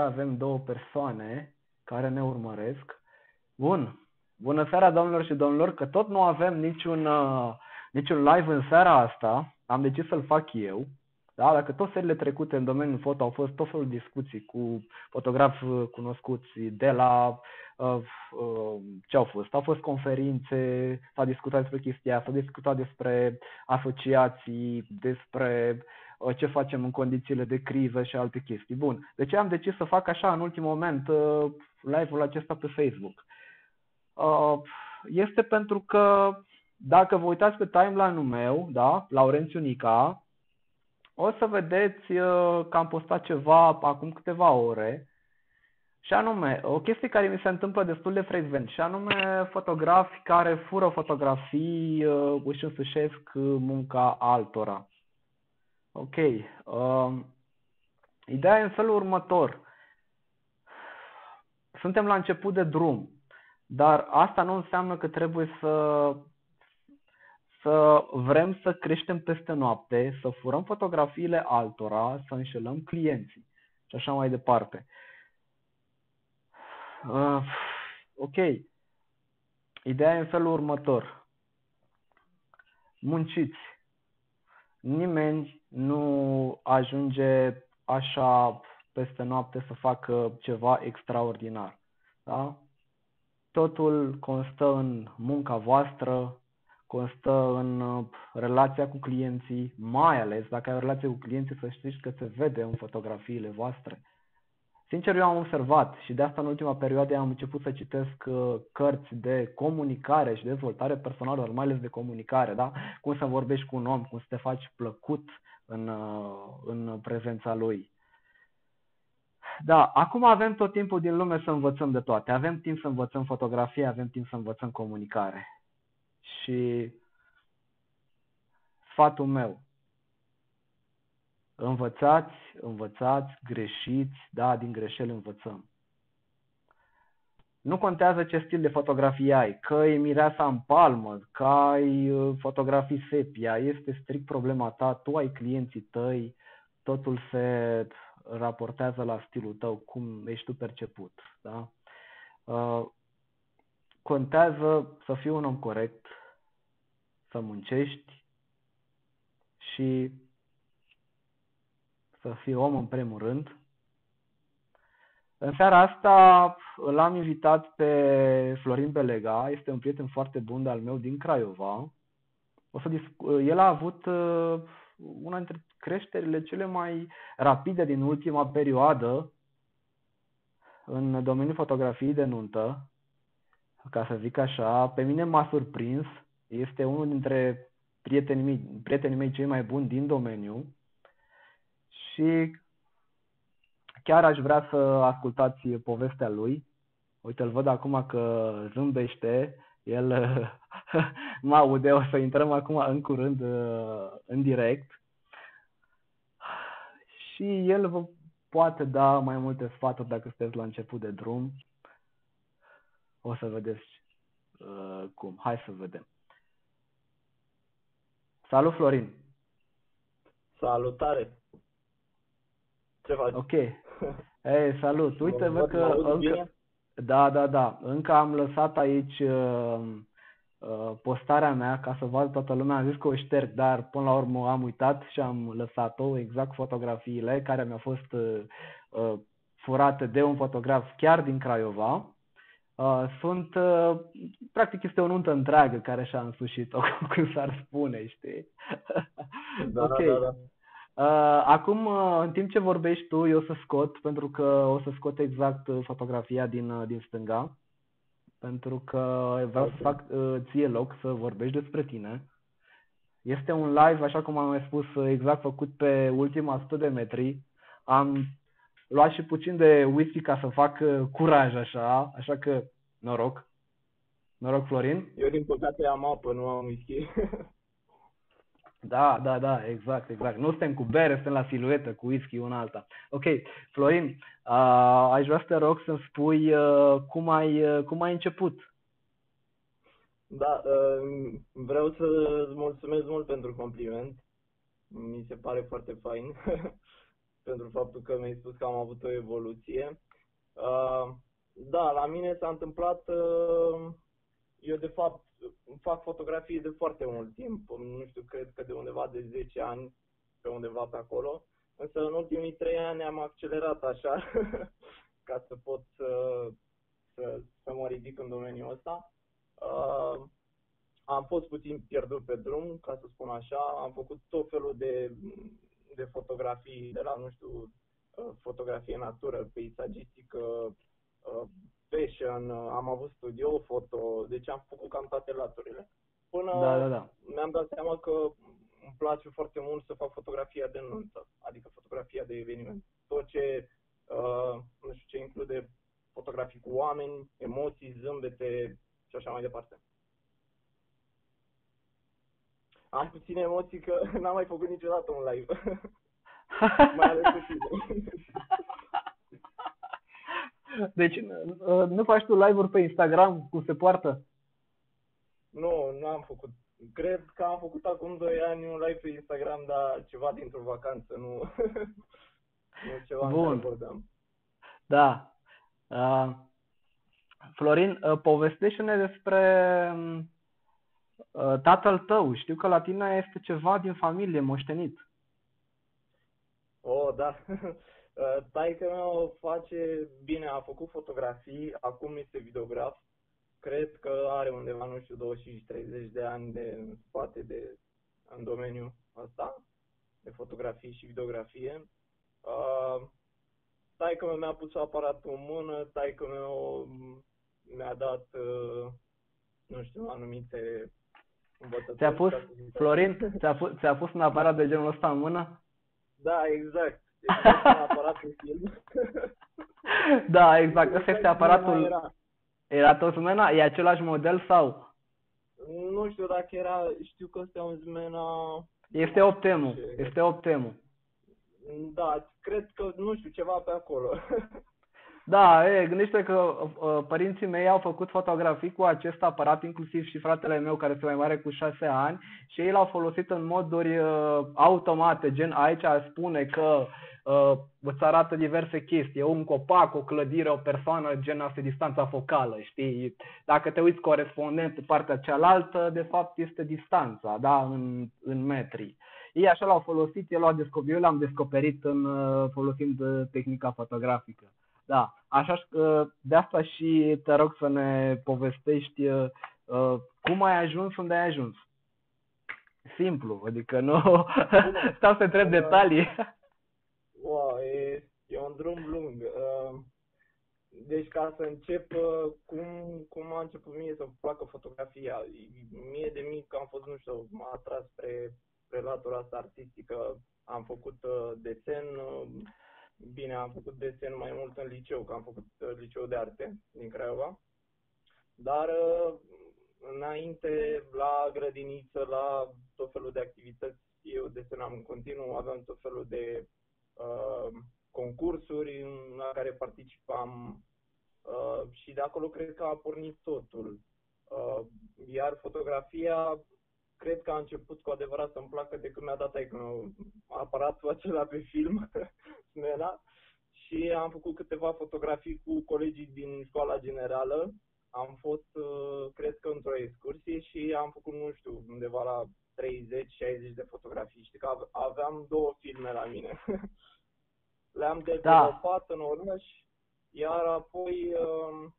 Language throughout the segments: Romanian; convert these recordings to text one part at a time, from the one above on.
avem două persoane care ne urmăresc. Bun. Bună seara, domnilor și domnilor, că tot nu avem niciun, uh, niciun live în seara asta. Am decis să-l fac eu. Da? Dacă tot seriile trecute în domeniul foto au fost tot felul de discuții cu fotografi uh, cunoscuți de la uh, uh, ce au fost? Au fost conferințe, s-a discutat despre chestia, s-a discutat despre asociații, despre uh, ce facem în condițiile de criză și alte chestii. Bun. De ce am decis să fac așa în ultimul moment uh, live-ul acesta pe Facebook? Uh, este pentru că dacă vă uitați pe timeline-ul meu, da, Laurențiu Nica, o să vedeți uh, că am postat ceva acum câteva ore și anume, o chestie care mi se întâmplă destul de frecvent și anume fotografi care fură fotografii uh, își însușesc munca altora. Ok. Uh, ideea e în felul următor. Suntem la început de drum, dar asta nu înseamnă că trebuie să să vrem să creștem peste noapte, să furăm fotografiile altora, să înșelăm clienții și așa mai departe. Uh, ok. Ideea e în felul următor. Munciți. Nimeni nu ajunge așa peste noapte să facă ceva extraordinar. Da? Totul constă în munca voastră, constă în uh, relația cu clienții, mai ales dacă ai o relație cu clienții, să știți că se vede în fotografiile voastre. Sincer, eu am observat și de asta în ultima perioadă am început să citesc uh, cărți de comunicare și dezvoltare personală, mai ales de comunicare, da? Cum să vorbești cu un om, cum să te faci plăcut în, uh, în prezența lui. Da, acum avem tot timpul din lume să învățăm de toate. Avem timp să învățăm fotografie, avem timp să învățăm comunicare. Și sfatul meu, învățați, învățați, greșiți, da, din greșeli învățăm. Nu contează ce stil de fotografie ai, că e mireasa în palmă, că ai uh, fotografii sepia, este strict problema ta, tu ai clienții tăi, totul se raportează la stilul tău, cum ești tu perceput. Da? Uh, contează să fii un om corect, să muncești și să fii om în primul rând. În seara asta l-am invitat pe Florin Belega, este un prieten foarte bun al meu din Craiova. O să discu- el a avut uh, una dintre creșterile cele mai rapide din ultima perioadă în domeniul fotografiei de nuntă, ca să zic așa. Pe mine m-a surprins este unul dintre prietenii mei, prietenii mei cei mai buni din domeniu și chiar aș vrea să ascultați povestea lui. Uite, îl văd acum că zâmbește, el mă aude, o să intrăm acum în curând în direct. Și el vă poate da mai multe sfaturi dacă sunteți la început de drum. O să vedeți uh, cum. Hai să vedem. Salut, Florin! Salutare! Ce faci? Ok. Ei, salut! Uite, văd că încă... Da, da, da. Încă am lăsat aici uh, uh, postarea mea ca să vadă toată lumea. Am zis că o șterg, dar până la urmă am uitat și am lăsat-o, exact fotografiile care mi-au fost uh, uh, furate de un fotograf chiar din Craiova. Uh, sunt, uh, practic este o nuntă întreagă care și-a însușit-o, cum s-ar spune, știi? Da, ok. Da, da. Uh, acum, uh, în timp ce vorbești tu, eu o să scot, pentru că o să scot exact uh, fotografia din, uh, din stânga, pentru că vreau okay. să fac uh, ție loc să vorbești despre tine. Este un live, așa cum am mai spus, exact făcut pe ultima 100 de metri. Am luat și puțin de whisky ca să fac uh, curaj așa, așa că noroc. Noroc, Florin. Eu din păcate am apă, nu am whisky. da, da, da, exact, exact. Nu suntem cu bere, suntem la siluetă, cu whisky una alta. Ok, Florin, uh, aș vrea să te rog să-mi spui uh, cum, ai, uh, cum ai început. Da, uh, vreau să-ți mulțumesc mult pentru compliment. Mi se pare foarte fain. pentru faptul că mi-ai spus că am avut o evoluție. Uh, da, la mine s-a întâmplat, uh, eu de fapt fac fotografii de foarte mult timp, nu știu, cred că de undeva de 10 ani, pe undeva pe acolo, însă în ultimii 3 ani am accelerat așa, ca să pot să, să, să mă ridic în domeniul ăsta. Uh, am fost puțin pierdut pe drum, ca să spun așa, am făcut tot felul de, de fotografii, de la, nu știu, uh, fotografie natură, peisagistică, uh, fashion, uh, am avut studio, foto, deci am făcut cam toate laturile. Până Da, da, da. mi-am dat seama că îmi place foarte mult să fac fotografia de nuntă, adică fotografia de eveniment. Tot ce, uh, nu știu ce include fotografii cu oameni, emoții, zâmbete și așa mai departe. Am puține emoții că n-am mai făcut niciodată un live. mai ales cu tine. Deci uh, nu faci tu live-uri pe Instagram cum se poartă? Nu, nu am făcut. Cred că am făcut acum 2 ani un live pe Instagram, dar ceva dintr-o vacanță, nu, nu ceva Bun. în care vorbeam. Da. Uh, Florin, uh, povestește-ne despre uh, tatăl tău. Știu că la tine este ceva din familie moștenit. Oh, da. Taică meu face bine, a făcut fotografii, acum este videograf. Cred că are undeva, nu știu, 25-30 de ani de în spate de, în domeniul ăsta, de fotografie și videografie. Uh, taică meu mi-a pus aparatul în mână, taică meu mi-a dat, uh, nu știu, anumite învățături. Ți-a pus, ca să zic așa. Florin, ți-a pus, ți-a pus un aparat de genul ăsta în mână? Da, exact. Exact un aparat de film. Da, exact. Ăsta este Exact aparatul. cum Era. Era tot Zmena? E același model sau? Nu știu dacă era, știu că ăsta e un Zmena, Este optemul. Este optemul. da, cred că, nu știu, ceva pe acolo. Da, e, gândește că uh, părinții mei au făcut fotografii cu acest aparat, inclusiv și fratele meu care este mai mare cu 6 ani și ei l-au folosit în moduri uh, automate, gen aici spune că uh, îți arată diverse chestii, e un copac, o clădire, o persoană, gen asta e distanța focală, știi? Dacă te uiți corespondent pe partea cealaltă, de fapt este distanța, da, în, în metri. Ei așa l-au folosit, el l-a descoperit, eu l-am descoperit în, uh, folosind uh, tehnica fotografică. Da, așa că de asta și te rog să ne povestești uh, uh, cum ai ajuns unde ai ajuns. Simplu, adică nu stau să întreb detalii. Wow, e, e un drum lung. Uh, Deci ca să încep, uh, cum, cum a început mie să-mi placă fotografia. Mie de mic am fost, nu știu, m-a atras spre, spre latura asta artistică. Am făcut uh, desen, uh, bine, am făcut desen mai mult în liceu, că am făcut uh, liceu de arte din Craiova. Dar uh, înainte, la grădiniță, la tot felul de activități, eu desenam în continuu, aveam tot felul de uh, concursuri la care participam uh, și de acolo cred că a pornit totul. Uh, iar fotografia, cred că a început cu adevărat să-mi placă de când mi-a dat aici aparatul acela pe film, Smena, și am făcut câteva fotografii cu colegii din școala generală. Am fost, uh, cred că, într-o excursie și am făcut, nu știu, undeva la 30-60 de fotografii. Știi că ave- aveam două filme la mine. Le-am dezvoltat în oraș, iar apoi uh,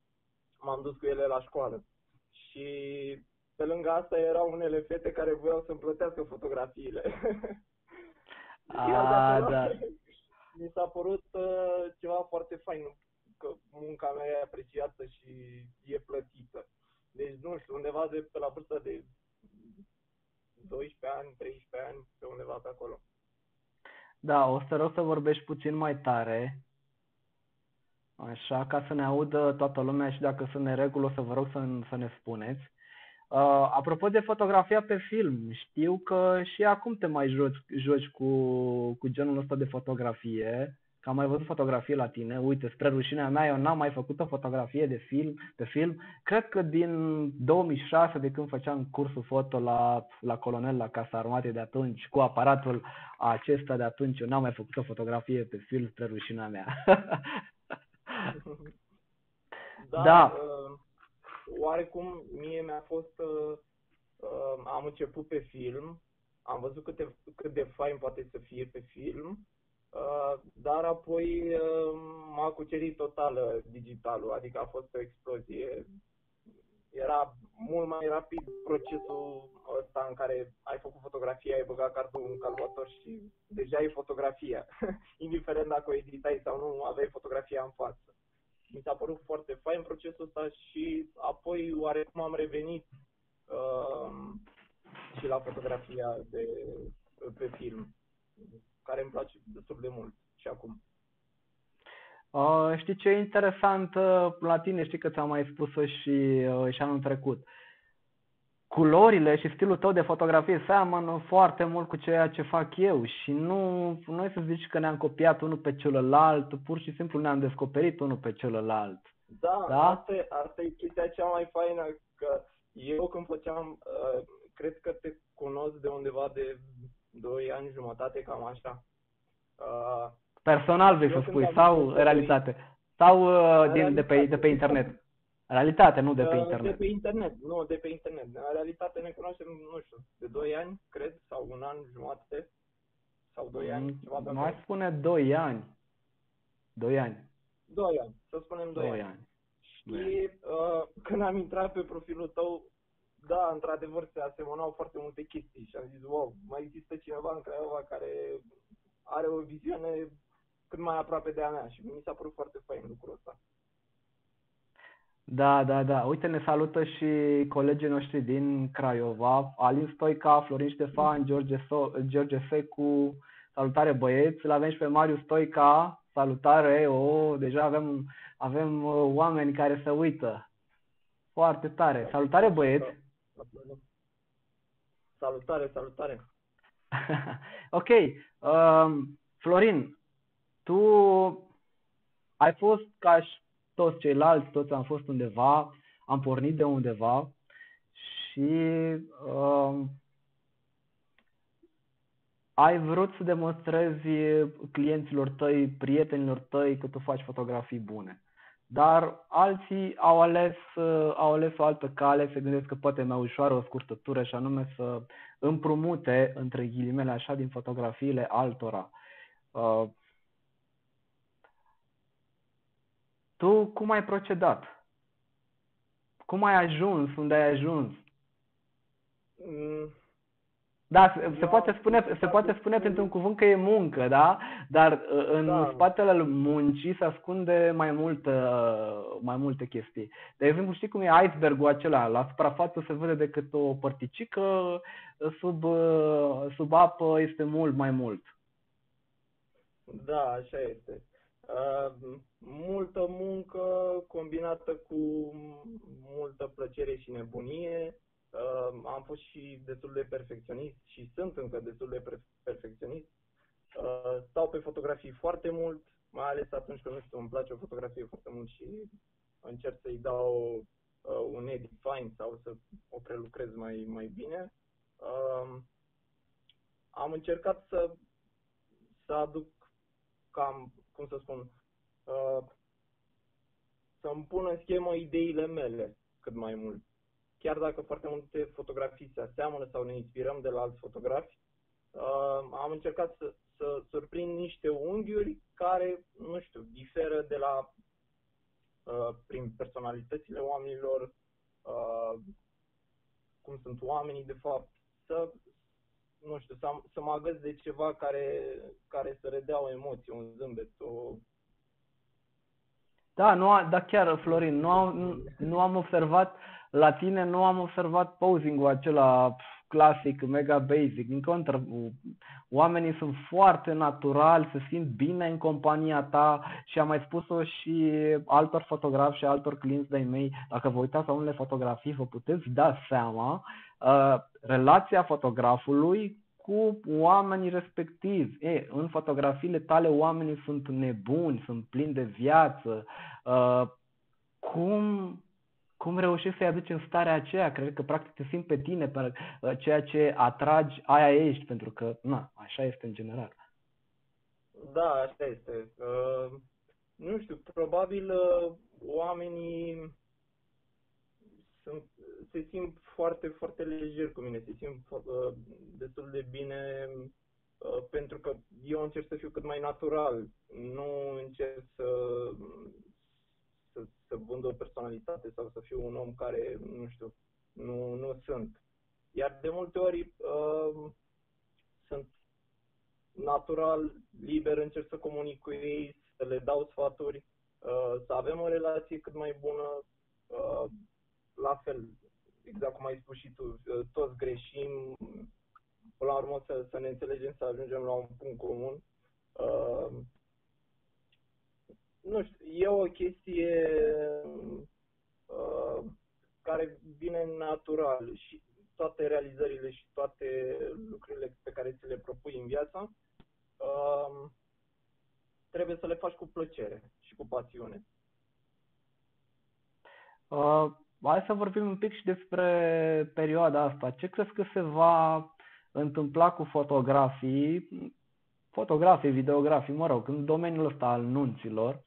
m-am dus cu ele la școală. Și pe lângă asta erau unele fete care voiau să-mi plătească fotografiile. A, Iar de acolo da. Mi s-a părut uh, ceva foarte fain, că munca mea e apreciată și e plătită. Deci, nu știu, undeva de pe la vârsta de 12 ani, 13 ani, pe undeva pe acolo. Da, o să te rog să vorbești puțin mai tare. Așa, ca să ne audă toată lumea și dacă sunt nereguli o să vă rog să, să ne spuneți. Uh, apropo de fotografia pe film, știu că și acum te mai joci, joci cu, cu genul ăsta de fotografie, că am mai văzut fotografie la tine, uite, spre rușinea mea, eu n-am mai făcut o fotografie de film, de film, cred că din 2006, de când făceam cursul foto la, la colonel, la Casa Armatei de atunci, cu aparatul acesta de atunci, eu n-am mai făcut o fotografie pe film spre rușinea mea. da, da. Uh, oarecum mie mi-a fost, uh, uh, am început pe film, am văzut cât de, cât de fain poate să fie pe film, uh, dar apoi uh, m-a cucerit total uh, digitalul, adică a fost o explozie. Era mult mai rapid procesul ăsta în care ai făcut fotografia, ai băgat cardul în calculator și deja e fotografia. Indiferent dacă o editai sau nu, aveai fotografia în față. Mi s-a părut foarte fain procesul ăsta și apoi oarecum am revenit uh, și la fotografia de, pe film, care îmi place destul de mult și acum. Uh, știi ce e interesant uh, la tine, știi că ți-am mai spus-o și, uh, și anul trecut. Culorile și stilul tău de fotografie seamănă foarte mult cu ceea ce fac eu și nu, nu e să zici că ne-am copiat unul pe celălalt, pur și simplu ne-am descoperit unul pe celălalt. Da, da? Asta, e, asta e chestia cea mai faină, că eu când făceam, uh, cred că te cunosc de undeva de 2 ani jumătate, cam așa. Uh, Personal vrei să spui, sau în realitate? Sau uh, din, de, pe, de pe internet? Realitate, nu de pe uh, internet. De pe internet, nu, de pe internet. În realitate ne cunoaștem, nu știu, de 2 ani, cred, sau un an jumătate, sau 2 ani, mm, ceva de Mai spune 2 ani. 2 ani. 2 ani, să spunem 2, 2 ani. ani. Și uh, când am intrat pe profilul tău, da, într-adevăr se asemănau foarte multe chestii și am zis, wow, mai există cineva în Craiova care are o viziune cât mai aproape de a mea și mi s-a părut foarte fain lucrul ăsta. Da, da, da. Uite, ne salută și colegii noștri din Craiova, Alin Stoica, Florin Ștefan, George, so- George Secu, salutare băieți, îl avem și pe Marius Stoica, salutare, o, deja avem, avem uh, oameni care se uită. Foarte tare. Salutare băieți! Salutare, salutare. ok. Um, Florin, tu ai fost ca și toți ceilalți, toți am fost undeva, am pornit de undeva și um, ai vrut să demonstrezi clienților tăi, prietenilor tăi că tu faci fotografii bune dar alții au ales, uh, au ales o altă cale, se gândesc că poate mai ușoară o scurtătură și anume să împrumute, între ghilimele așa, din fotografiile altora. Uh, tu cum ai procedat? Cum ai ajuns unde ai ajuns? Mm da, se, se poate spune, se poate spune printr-un cuvânt că e muncă, da? Dar uh, în da. spatele muncii se ascunde mai mult, mai multe chestii. De exemplu, știi cum e icebergul acela? La suprafață se vede decât o părticică, sub, uh, sub apă este mult mai mult. Da, așa este. Uh, multă muncă combinată cu multă plăcere și nebunie Uh, am fost și destul de perfecționist și sunt încă destul de perfecționist. Uh, stau pe fotografii foarte mult, mai ales atunci când, nu știu, îmi place o fotografie foarte mult și încerc să-i dau uh, un edit fine sau să o prelucrez mai, mai bine. Uh, am încercat să, să aduc cam, cum să spun, uh, să-mi pun în schemă ideile mele cât mai mult. Chiar dacă foarte multe fotografii se aseamănă sau ne inspirăm de la alți fotografi, uh, am încercat să, să surprind niște unghiuri care, nu știu, diferă de la, uh, prin personalitățile oamenilor, uh, cum sunt oamenii de fapt, să, nu știu, să, să mă agăț de ceva care, care să redea o emoție, un zâmbet, o... Da, nu, da chiar, Florin, nu am, nu am observat la tine nu am observat posing-ul acela clasic, mega basic. Din contră, oamenii sunt foarte naturali, se simt bine în compania ta și am mai spus-o și altor fotografi și altor clienți de mei. Dacă vă uitați la unele fotografii, vă puteți da seama uh, relația fotografului cu oamenii respectivi. E, în fotografiile tale oamenii sunt nebuni, sunt plini de viață. Uh, cum, cum reușești să-i aduci în starea aceea? Cred că practic te simți pe tine, pe uh, ceea ce atragi, aia ești, pentru că, na, așa este în general. Da, așa este. Uh, nu știu, probabil uh, oamenii sunt, se simt foarte, foarte lejer cu mine, se simt uh, destul de bine uh, pentru că eu încerc să fiu cât mai natural, nu încerc să, să, să vând o personalitate sau să fiu un om care, nu știu, nu, nu sunt. Iar de multe ori uh, sunt natural, liber, încerc să comunic cu ei, să le dau sfaturi, uh, să avem o relație cât mai bună. Uh, la fel, exact cum ai spus și tu, uh, toți greșim, până la urmă să, să ne înțelegem, să ajungem la un punct comun. Nu știu, e o chestie care vine natural și toate realizările și toate lucrurile pe care ți le propui în viață trebuie să le faci cu plăcere și cu pasiune. Uh, hai să vorbim un pic și despre perioada asta. Ce crezi că se va întâmpla cu fotografii, fotografii, videografii, mă rog, în domeniul ăsta al nunților,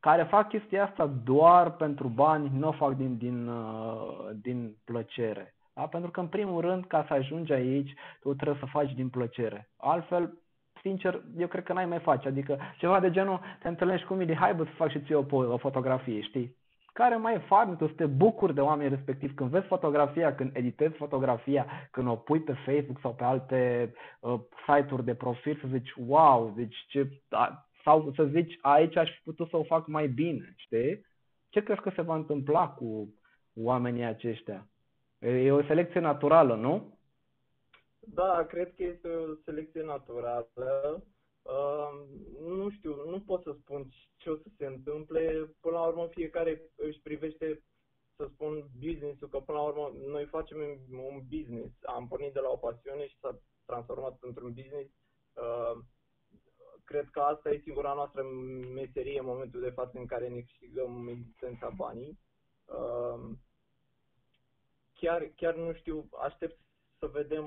care fac chestia asta doar pentru bani, nu o fac din, din, uh, din plăcere. Da? Pentru că, în primul rând, ca să ajungi aici, tu trebuie să faci din plăcere. Altfel, sincer, eu cred că n-ai mai face. Adică ceva de genul, te întâlnești cu mine, hai bă să fac și ție o, o fotografie, știi? Care mai e farm, tu să te bucuri de oameni respectiv când vezi fotografia, când editezi fotografia, când o pui pe Facebook sau pe alte uh, site-uri de profil, să zici, wow, deci ce, a, sau să zici, aici aș fi putut să o fac mai bine, știi? Ce crezi că se va întâmpla cu oamenii aceștia? E o selecție naturală, nu? Da, cred că este o selecție naturală. Uh, nu știu, nu pot să spun ce o să se întâmple. Până la urmă, fiecare își privește, să spun, business-ul, că până la urmă noi facem un business. Am pornit de la o pasiune și s-a transformat într-un business. Uh, cred că asta e singura noastră meserie în momentul de față în care ne câștigăm existența banii. Uh, chiar, chiar nu știu, aștept să vedem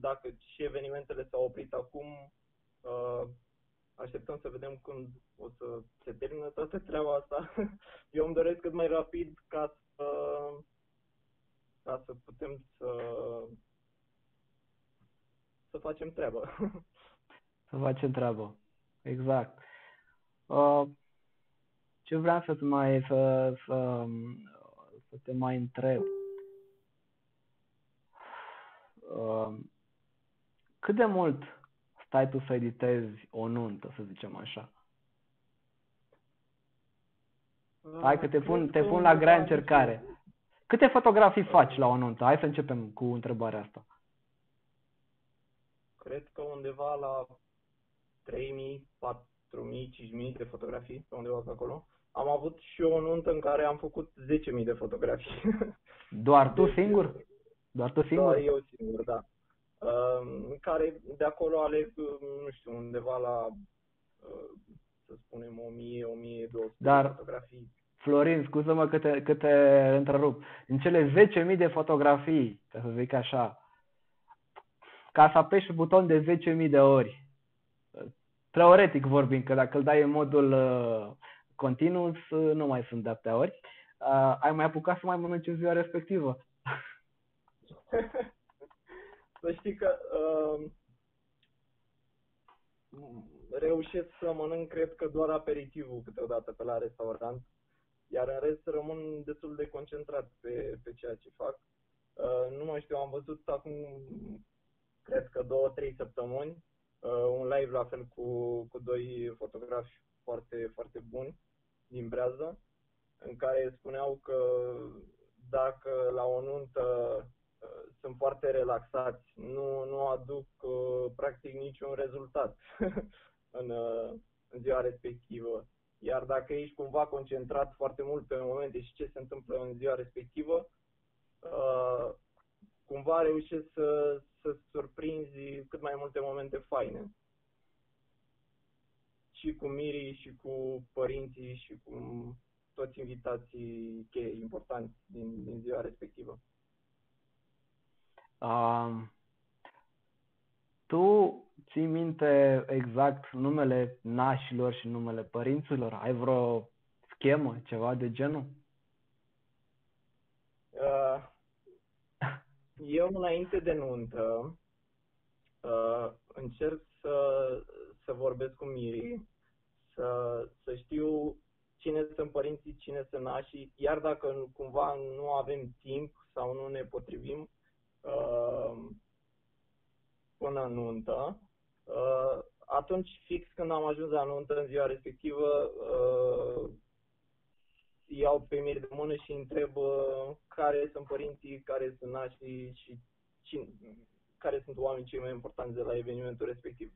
dacă și evenimentele s-au oprit acum. Uh, așteptăm să vedem când o să se termină toată treaba asta. Eu îmi doresc cât mai rapid ca să, ca să putem să, să facem treabă. Să facem treabă. Exact. Uh, ce vreau să mai să, să, să te mai întreb? Um, cât de mult stai tu să editezi o nuntă, să zicem așa? Hai că te pun, te pun la grea încercare. Câte fotografii faci la o nuntă? Hai să începem cu întrebarea asta. Cred că undeva la 3000, 4000, 5000 de fotografii, pe undeva pe acolo. Am avut și o nuntă în care am făcut 10.000 de fotografii. Doar tu singur? Doar tu singur? Doar eu singur, da. Uh, care de acolo aleg, nu știu, undeva la, uh, să spunem, 1000-1200 Dar, de fotografii. Florin, scuză-mă că te, că te întrerup. În cele 10.000 de fotografii, ca să zic așa, ca să apeși buton de 10.000 de ori, teoretic vorbind, că dacă îl dai în modul uh, continuu, nu mai sunt de atâtea ori, uh, ai mai apucat să mai mănânci în ziua respectivă. să știi că uh, reușesc să mănânc, cred că doar aperitivul câteodată pe la restaurant, iar în rest rămân destul de concentrat pe, pe ceea ce fac. Uh, nu mai știu, am văzut acum, cred că două, trei săptămâni, uh, un live la fel cu, cu doi fotografi foarte, foarte buni din Brează, în care spuneau că dacă la o nuntă sunt foarte relaxați, nu, nu aduc uh, practic niciun rezultat în, uh, în ziua respectivă. Iar dacă ești cumva concentrat foarte mult pe momente și ce se întâmplă în ziua respectivă, uh, cumva reușești să, să surprinzi cât mai multe momente faine. Și cu mirii, și cu părinții, și cu toți invitații cheie importanți din, din ziua respectivă. Um, tu ții minte exact numele nașilor și numele părinților? Ai vreo schemă, ceva de genul? Uh, eu înainte de nuntă uh, încerc să, să vorbesc cu Miri, să, să știu cine sunt părinții, cine sunt nașii, iar dacă cumva nu avem timp sau nu ne potrivim uh, până în nuntă, uh, atunci fix când am ajuns la nuntă în ziua respectivă, uh, iau pe mine de mână și întreb uh, care sunt părinții, care sunt nașii și cine, care sunt oamenii cei mai importanți de la evenimentul respectiv.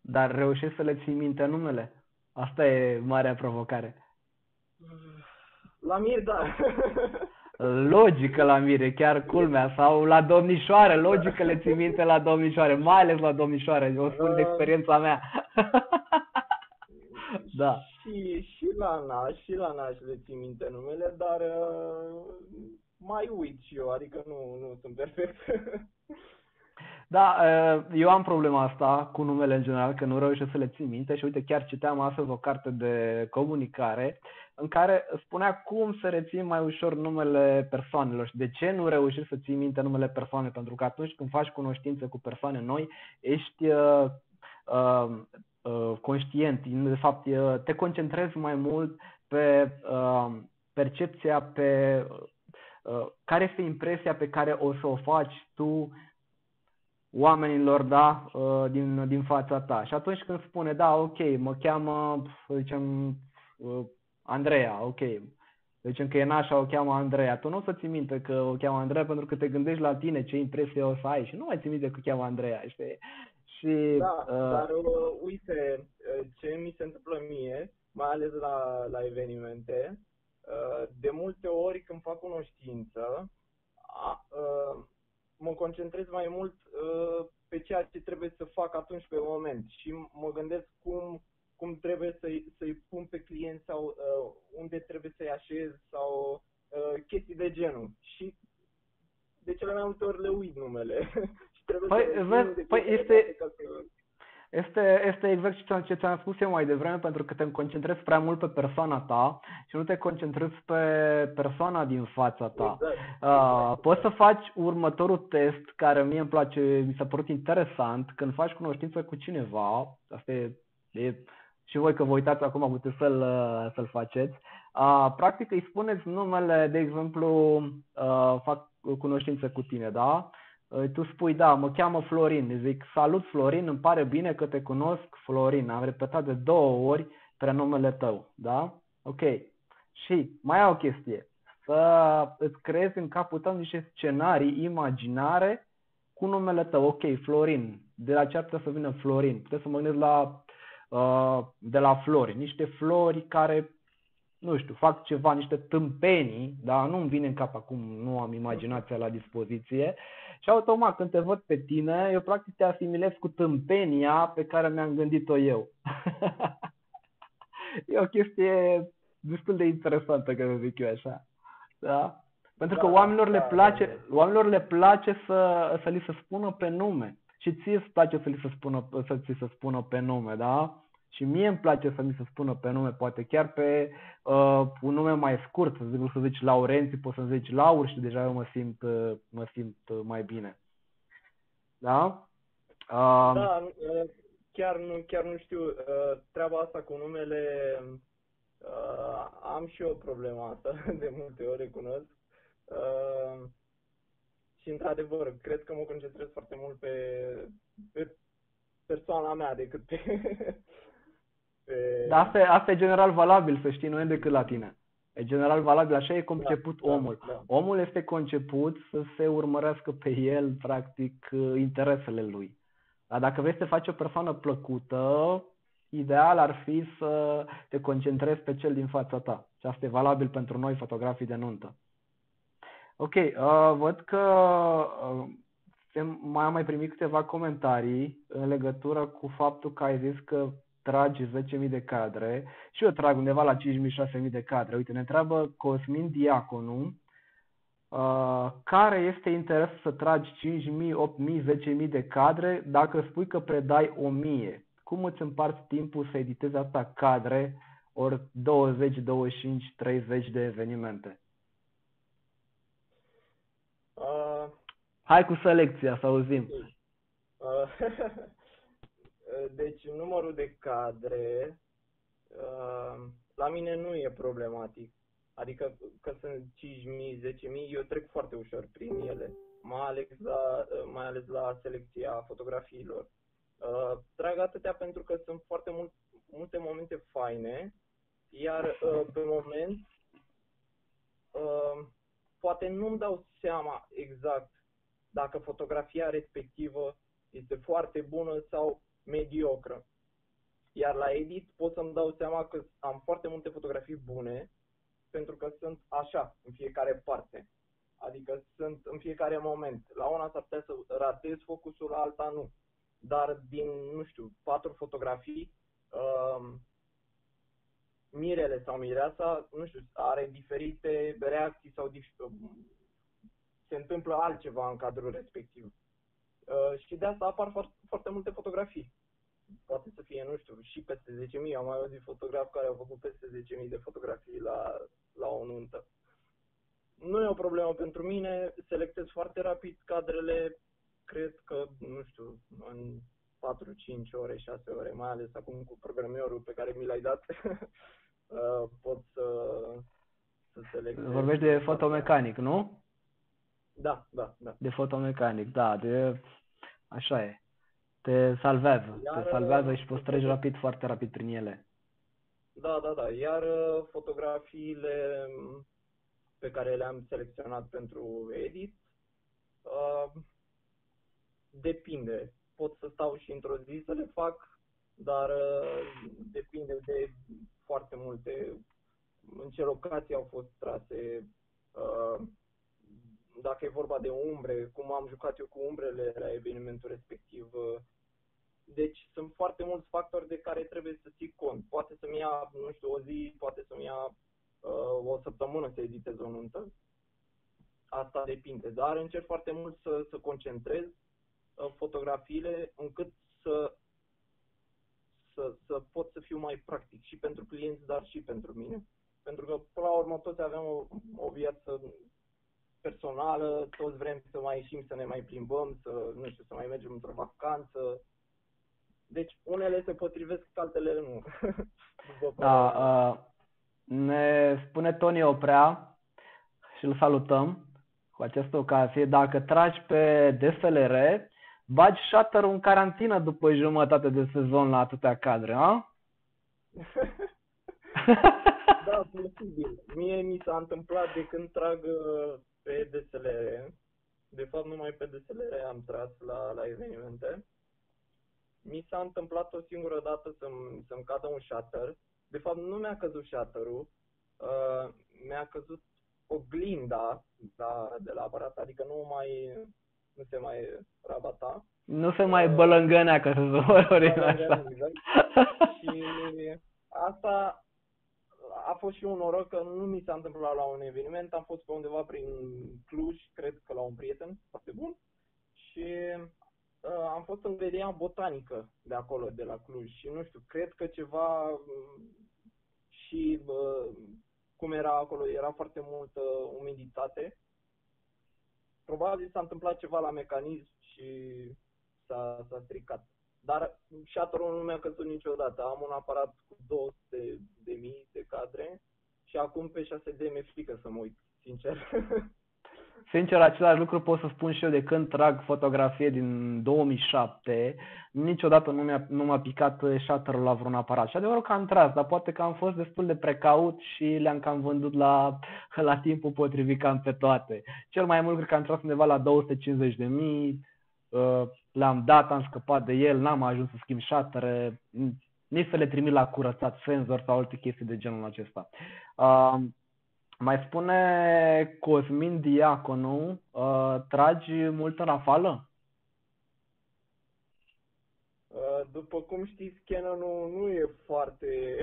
Dar reușești să le ții minte numele? Asta e marea provocare. La mir, da. Logică la mire, chiar culmea, sau la domnișoare, logică le ții minte la domnișoare, mai ales la domnișoare, o spun de uh. experiența mea. da. Și, și la naș, și la naș le ții minte numele, dar uh, mai uit și eu, adică nu, nu sunt perfect. Da, uh, eu am problema asta cu numele în general, că nu reușesc să le țin minte și uite, chiar citeam astăzi o carte de comunicare în care spunea cum să reții mai ușor numele persoanelor și de ce nu reușești să ții minte numele persoane, pentru că atunci când faci cunoștință cu persoane noi, ești uh, uh, uh, conștient, de fapt uh, te concentrezi mai mult pe uh, percepția, pe uh, care este impresia pe care o să o faci tu oamenilor da, uh, din, din fața ta. Și atunci când spune, da, ok, mă cheamă, să zicem, uh, Andreea, ok, zicem că e nașa, o cheamă Andreea. Tu nu o să ți minte că o cheamă Andreea pentru că te gândești la tine ce impresie o să ai și nu mai ți minte că o cheamă Andreea, știi? Și, da, uh, dar uh, uite, uh, ce mi se întâmplă mie, mai ales la, la evenimente, uh, de multe ori când fac cunoștință, a, uh, mă concentrez mai mult uh, pe ceea ce trebuie să fac atunci pe moment și mă gândesc cum, cum trebuie să-i, să-i pun pe client sau uh, unde trebuie să-i așez sau uh, chestii de genul. Și de cele mai multe ori le uit numele. și trebuie păi, să vezi, păi este, ca să... Este, este exact ce ți-am spus eu mai devreme, pentru că te concentrezi prea mult pe persoana ta și nu te concentrezi pe persoana din fața ta. Exact. Uh, poți să faci următorul test care mie îmi place, mi s-a părut interesant, când faci cunoștință cu cineva, asta e, e și voi că vă uitați acum puteți să-l, să-l faceți. Uh, practic îi spuneți numele, de exemplu, uh, fac cunoștință cu tine, da? Tu spui, da, mă cheamă Florin, zic, salut Florin, îmi pare bine că te cunosc, Florin, am repetat de două ori prenumele tău, da? Ok. Și mai au o chestie, să îți creezi în capul tău niște scenarii imaginare cu numele tău. Ok, Florin, de la ce ar putea să vină Florin? Puteți să mă gândesc la, uh, de la flori, niște flori care nu știu, fac ceva, niște tâmpenii, dar nu-mi vine în cap acum, nu am imaginația la dispoziție și automat când te văd pe tine, eu practic te asimilez cu tâmpenia pe care mi-am gândit-o eu. e o chestie destul de interesantă, că zic eu așa. Da? Pentru că da, oamenilor le da, place, da. oamenilor le place să, să li se spună pe nume. Și ție îți place să li se spună, să ți se spună pe nume, da? Și mie îmi place să mi se spună pe nume, poate chiar pe uh, un nume mai scurt, să zic, să zici Laurenții, poți să zici Laur și deja eu mă simt, uh, mă simt uh, mai bine. Da? Uh, da, uh, chiar nu, chiar nu știu, uh, treaba asta cu numele, uh, am și eu problema asta, de multe ori recunosc. Uh, și într-adevăr, cred că mă concentrez foarte mult pe, pe persoana mea decât pe, pe... Dar asta e, asta e general valabil, să știi, nu e decât la tine. E general valabil, așa e conceput da, da omul. Da, da. Omul este conceput să se urmărească pe el, practic, interesele lui. Dar dacă vrei să faci o persoană plăcută, ideal ar fi să te concentrezi pe cel din fața ta. Și asta e valabil pentru noi, fotografii de nuntă. Ok, uh, văd că uh, mai am mai primit câteva comentarii în legătură cu faptul că ai zis că tragi 10.000 de cadre și eu trag undeva la 5.000-6.000 de cadre. Uite, ne întreabă Cosmin Diaconu uh, care este interesul să tragi 5.000, 8.000, 10.000 de cadre dacă spui că predai 1.000. Cum îți împarți timpul să editezi asta cadre ori 20, 25, 30 de evenimente? Uh, Hai cu selecția să auzim. Uh, deci numărul de cadre uh, la mine nu e problematic. Adică că sunt 5.000, 10.000, eu trec foarte ușor prin ele, mai ales la, mai ales la selecția fotografiilor. Uh, trag atâtea pentru că sunt foarte mult, multe momente faine, iar uh, pe moment uh, poate nu-mi dau seama exact dacă fotografia respectivă este foarte bună sau mediocră. Iar la edit pot să-mi dau seama că am foarte multe fotografii bune pentru că sunt așa în fiecare parte. Adică sunt în fiecare moment. La una s-ar putea să ratez focusul, la alta nu. Dar din, nu știu, patru fotografii, um, mirele sau mireasa, nu știu, are diferite reacții sau dif- se întâmplă altceva în cadrul respectiv. Uh, și de asta apar foarte, foarte multe fotografii. Poate să fie, nu știu, și peste 10.000. Am mai auzit fotografi care au făcut peste 10.000 de fotografii la, la o nuntă. Nu e o problemă pentru mine, selectez foarte rapid cadrele, cred că, nu știu, în 4, 5 ore, 6 ore, mai ales acum cu programierul pe care mi l-ai dat, uh, pot să, să selectez. Vorbești de fotomecanic, nu? Da, da, da. De fotomecanic, da, de... așa e. Te salvează, Iar, te salvează și poți trece rapid, foarte rapid prin ele. Da, da, da. Iar uh, fotografiile pe care le-am selecționat pentru edit, uh, depinde. Pot să stau și într-o zi să le fac, dar uh, depinde de foarte multe în ce locații au fost trase, uh, dacă e vorba de umbre, cum am jucat eu cu umbrele la evenimentul respectiv. Uh, deci sunt foarte mulți factori de care trebuie să ții cont. Poate să-mi ia, nu știu, o zi, poate să-mi ia uh, o săptămână să editez o nuntă. Asta depinde. Dar încerc foarte mult să, să concentrez uh, fotografiile încât să, să, să pot să fiu mai practic și pentru clienți, dar și pentru mine. Pentru că, până la urmă, toți avem o, o viață personală, toți vrem să mai ieșim, să ne mai plimbăm, să, nu știu, să mai mergem într-o vacanță. Deci, unele se potrivesc, altele nu. da, uh, ne spune Tony Oprea și îl salutăm cu această ocazie. Dacă tragi pe DSLR, bagi shutter în carantină după jumătate de sezon la atâtea cadre, a? da, posibil. Mie mi s-a întâmplat de când trag uh, pe DSLR. De fapt, numai pe DSLR am tras la, la evenimente. Mi s-a întâmplat o singură dată să-mi, să-mi cadă un shutter. De fapt, nu mi-a căzut shutterul, uh, mi-a căzut oglinda da, de la aparat, adică nu mai nu se mai rabata. Nu se mai uh, bălângănea, ca să zborim așa. Exact. și asta a fost și un noroc că nu mi s-a întâmplat la un eveniment, am fost pe undeva prin Cluj, cred că la un prieten foarte bun și uh, am fost în galeria botanică de acolo, de la Cluj și nu știu, cred că ceva uh, și uh, cum era acolo, era foarte multă umiditate. Probabil s-a întâmplat ceva la mecanism și s-a, s-a stricat. Dar shutterul nu mi-a căzut niciodată. Am un aparat cu 200 de mii de cadre și acum pe 6D mi-e frică să mă uit, sincer. Sincer, același lucru pot să spun și eu de când trag fotografie din 2007. Niciodată nu, mi-a, nu m-a picat shutter la vreun aparat. Și adevărul că am tras, dar poate că am fost destul de precaut și le-am cam vândut la, la timpul potrivit cam pe toate. Cel mai mult cred că am tras undeva la 250 de mii, uh, l-am dat, am scăpat de el, n-am ajuns să schimb shutter nici să le trimit la curățat senzor sau alte chestii de genul acesta. Uh, Mai spune Cosmin Diaconu, uh, tragi mult în rafală? Uh, după cum știți, Canon nu e foarte,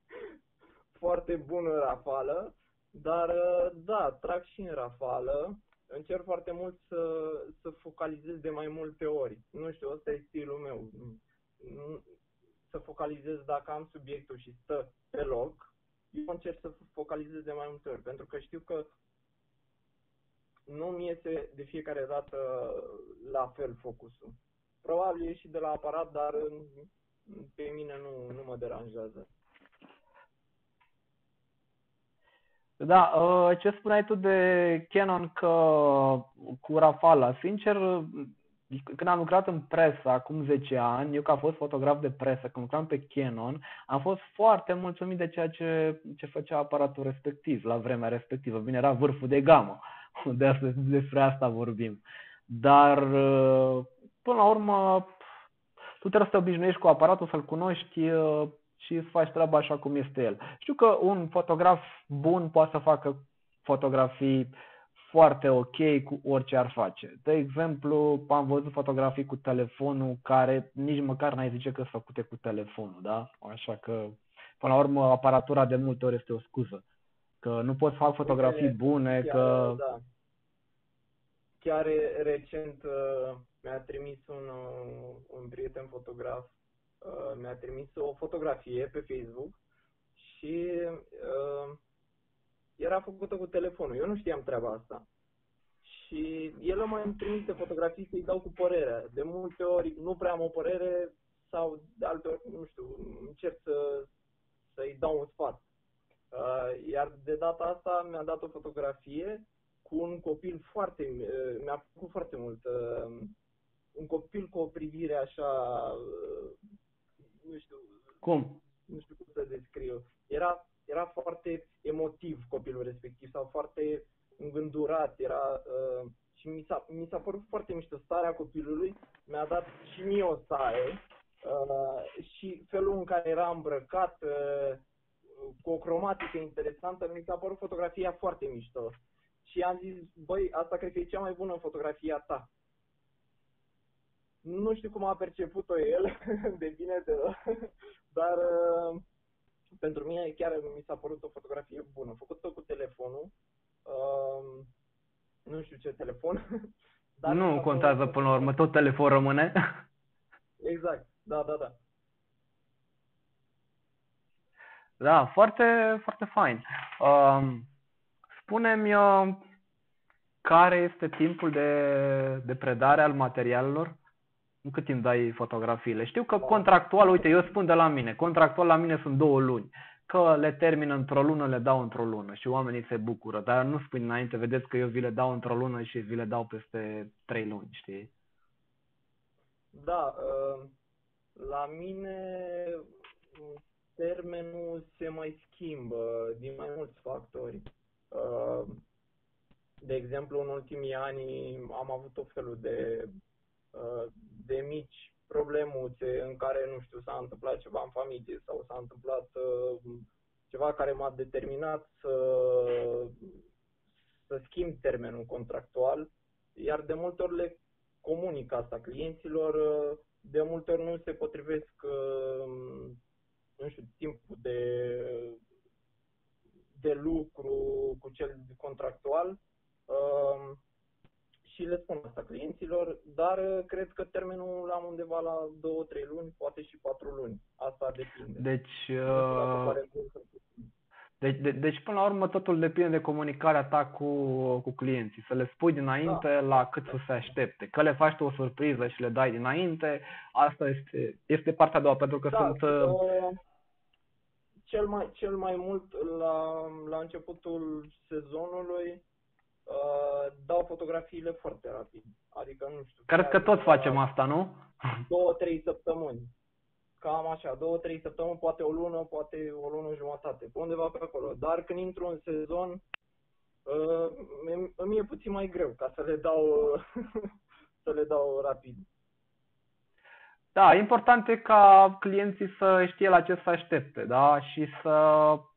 foarte bun în rafală, dar uh, da, trag și în rafală. Încerc foarte mult să, să focalizez de mai multe ori. Nu știu, ăsta e stilul meu. Să focalizez dacă am subiectul și stă pe loc, eu încerc să focalizez de mai multe ori, pentru că știu că nu mi iese de fiecare dată la fel focusul. Probabil e și de la aparat, dar pe mine nu, nu mă deranjează. Da, uh, ce spuneai tu de Canon că cu Rafala? Sincer, când am lucrat în presă acum 10 ani, eu ca fost fotograf de presă, când lucram pe Canon, am fost foarte mulțumit de ceea ce, ce făcea aparatul respectiv la vremea respectivă. Bine, era vârful de gamă, de asta, despre asta vorbim. Dar, uh, până la urmă, tu trebuie să te obișnuiești cu aparatul, să-l cunoști uh, și să faci treaba așa cum este el. Știu că un fotograf bun poate să facă fotografii foarte ok cu orice ar face. De exemplu, am văzut fotografii cu telefonul care nici măcar n-ai zice că sunt făcute cu telefonul, da? Așa că, până la urmă, aparatura de multe ori este o scuză. Că nu poți fac fotografii bune, chiar, că... Da. Chiar recent uh, mi-a trimis un, uh, un prieten fotograf, uh, mi-a trimis o fotografie pe Facebook și uh, era făcută cu telefonul. Eu nu știam treaba asta. Și el mai îmi trimite fotografii să-i dau cu părerea. De multe ori nu prea am o părere sau de alte ori, nu știu, încerc să, să-i dau un sfat. Uh, iar de data asta mi-a dat o fotografie cu un copil foarte, uh, mi-a plăcut foarte mult. Uh, un copil cu o privire așa, uh, nu știu, cum? Nu știu cum să descriu. Era era foarte emotiv copilul respectiv sau foarte îngândurat, era uh, și mi s-a, mi s-a părut foarte mișto starea copilului, mi-a dat și mie o stare uh, și felul în care era îmbrăcat uh, cu o cromatică interesantă, mi s-a părut fotografia foarte mișto. Și am zis, băi, asta cred că e cea mai bună fotografia ta. Nu știu cum a perceput-o el, de bine de rău, dar uh, pentru mine chiar mi s-a părut o fotografie bună, făcută cu telefonul, uh, nu știu ce telefon. Dar nu contează până la urmă, tot telefon rămâne. Exact, da, da, da. Da, foarte, foarte fain. Uh, spune-mi uh, care este timpul de, de predare al materialelor în cât timp dai fotografiile? Știu că contractual, uite, eu spun de la mine, contractual la mine sunt două luni. Că le termin într-o lună, le dau într-o lună și oamenii se bucură. Dar nu spun înainte, vedeți că eu vi le dau într-o lună și vi le dau peste trei luni, știi? Da, uh, la mine termenul se mai schimbă din mai mulți factori. Uh, de exemplu, în ultimii ani am avut tot felul de Uh, de mici problemuțe în care, nu știu, s-a întâmplat ceva în familie sau s-a întâmplat uh, ceva care m-a determinat să, să schimb termenul contractual, iar de multe ori le comunic asta clienților, uh, de multe ori nu se potrivesc, nu știu, timpul de, de lucru cu cel contractual și le spun asta clienților, dar uh, cred că termenul l-am undeva la 2-3 luni, poate și 4 luni. Asta depinde. Deci, uh... Deci, de, deci, până la urmă, totul depinde de comunicarea ta cu, cu clienții. Să le spui dinainte da. la cât să se aștepte. Că le faci tu o surpriză și le dai dinainte, asta este, este partea a doua, pentru că da, sunt... Uh... uh cel mai, cel mai mult la, la începutul sezonului uh, dau fotografiile foarte rapid. Adică, nu știu. Cred că toți facem asta, nu? Două, trei săptămâni. Cam așa, două, trei săptămâni, poate o lună, poate o lună jumătate, undeva pe acolo. Dar când intru în sezon, uh, îmi e puțin mai greu ca să le dau, să le dau rapid. Da, important e ca clienții să știe la ce să aștepte, da? Și să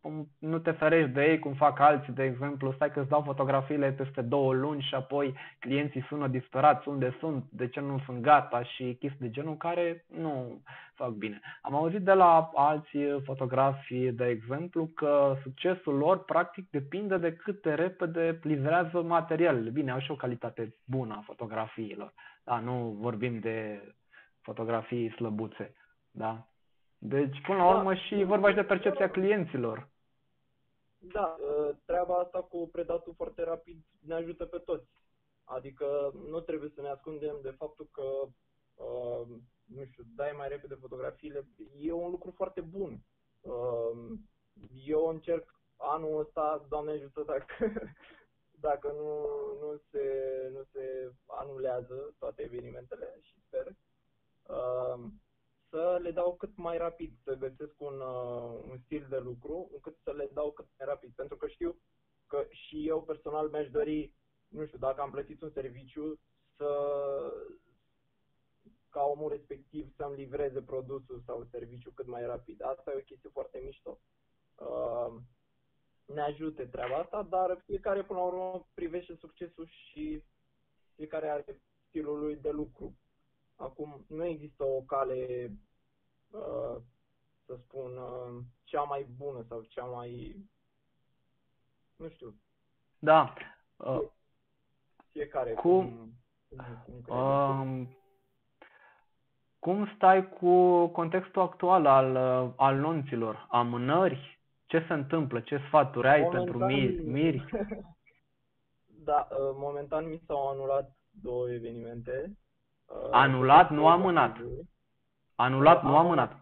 um, nu te ferești de ei cum fac alții, de exemplu, stai că îți dau fotografiile peste două luni și apoi clienții sună disperați unde sunt, de ce nu sunt gata și chestii de genul care nu fac bine. Am auzit de la alții fotografi, de exemplu, că succesul lor practic depinde de cât de repede livrează materialele. Bine, au și o calitate bună a fotografiilor. Da, nu vorbim de fotografii slăbuțe. Da? Deci, până la da. urmă, și vorba și de percepția clienților. Da, ă, treaba asta cu predatul foarte rapid ne ajută pe toți. Adică nu trebuie să ne ascundem de faptul că, uh, nu știu, dai mai repede fotografiile. E un lucru foarte bun. Uh, eu încerc anul ăsta, Doamne ajută dacă, dacă nu, nu, se, nu se anulează toate evenimentele și sper, Ehm, să le dau cât mai rapid, să găsesc un, uh, un stil de lucru, încât să le dau cât mai rapid. Pentru că știu că și eu personal mi-aș dori, nu știu, dacă am plătit un serviciu, să ca omul respectiv să-mi livreze produsul sau serviciu cât mai rapid. Asta e o chestie foarte mișto. Uh, ne ajute treaba asta, dar fiecare până la urmă privește succesul și fiecare are stilul lui de lucru. Acum, nu există o cale, uh, să spun, uh, cea mai bună sau cea mai, nu știu. Da. Uh, fiecare. Cum, cum, cum, um, cum stai cu contextul actual al, uh, al nunților? Amânări? Ce se întâmplă? Ce sfaturi ai momentan, pentru miri? miri? da, uh, momentan mi s-au anulat două evenimente Anulat, nu amânat. Anulat, nu amânat.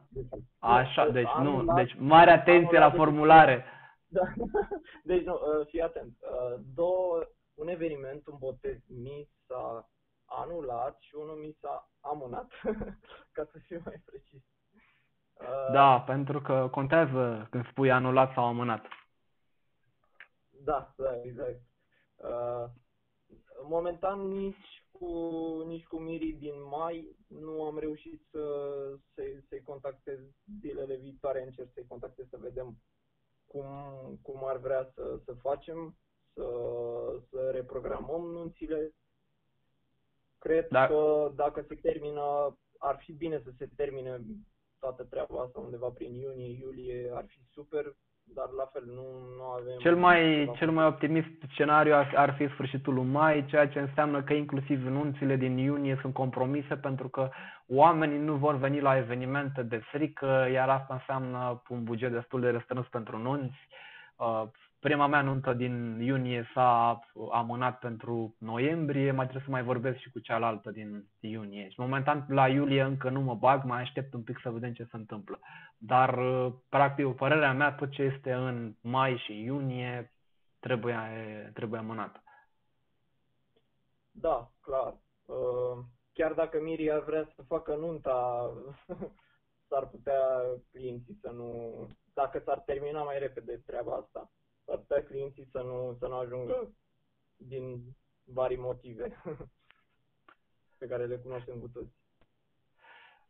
Așa, deci nu, deci mare atenție la formulare. Da. Deci nu, uh, fii atent. Uh, două, un eveniment, un botez mi s-a anulat și unul mi s-a amânat, ca să fiu mai precis. Uh, da, pentru că contează când spui anulat sau amânat. Da, da, exact. Momentan nici cu, nici cu Miri din mai nu am reușit să, să, să-i contactez zilele viitoare, încerc să-i contactez să vedem cum, cum ar vrea să, să facem, să, să reprogramăm nunțile. Cred da. că dacă se termină, ar fi bine să se termine toată treaba asta undeva prin iunie, iulie, ar fi super dar la fel nu, nu avem... Cel mai, cel mai optimist scenariu ar, ar fi sfârșitul lui mai, ceea ce înseamnă că inclusiv nunțile din iunie sunt compromise pentru că oamenii nu vor veni la evenimente de frică, iar asta înseamnă un buget destul de restrâns pentru nunți. Uh, Prima mea nuntă din iunie s-a amânat pentru noiembrie, mai trebuie să mai vorbesc și cu cealaltă din iunie. Și momentan la iulie încă nu mă bag, mai aștept un pic să vedem ce se întâmplă. Dar, practic, părerea mea, tot ce este în mai și iunie trebuie, trebuie amânat. Da, clar. Uh, chiar dacă Miria vrea să facă nunta, s-ar putea clienții să nu... Dacă s-ar termina mai repede treaba asta s-ar putea clienții să nu, să nu ajungă din vari motive pe care le cunoaștem cu toți.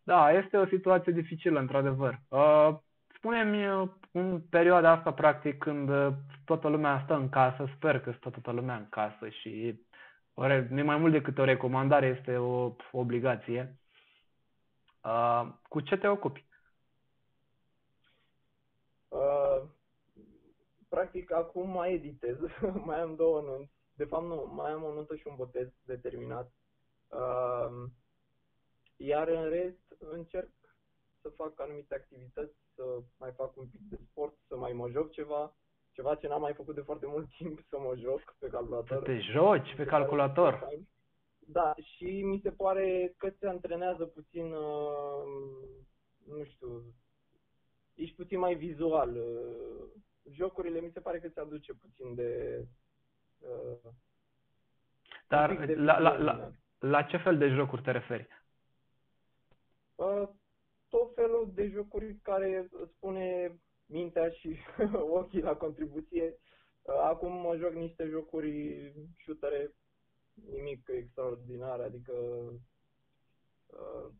Da, este o situație dificilă, într-adevăr. Uh, spune-mi, uh, în perioada asta, practic, când uh, toată lumea stă în casă, sper că stă toată lumea în casă și nu mai mult decât o recomandare, este o obligație. Cu ce te ocupi? Practic acum mai editez, mai am două nunți. De fapt nu, mai am o nuntă și un botez determinat. Uh, iar în rest încerc să fac anumite activități, să mai fac un pic de sport, să mai mă joc ceva, ceva ce n-am mai făcut de foarte mult timp, să mă joc pe calculator. Să te joci pe calculator? Da, și mi se pare că se antrenează puțin, uh, nu știu, ești puțin mai vizual. Uh, jocurile mi se pare că ți aduce puțin de... Uh, Dar de la, la, la, la ce fel de jocuri te referi? Uh, tot felul de jocuri care spune mintea și ochii la contribuție. Uh, acum mă joc niște jocuri shootere, nimic extraordinar, adică uh,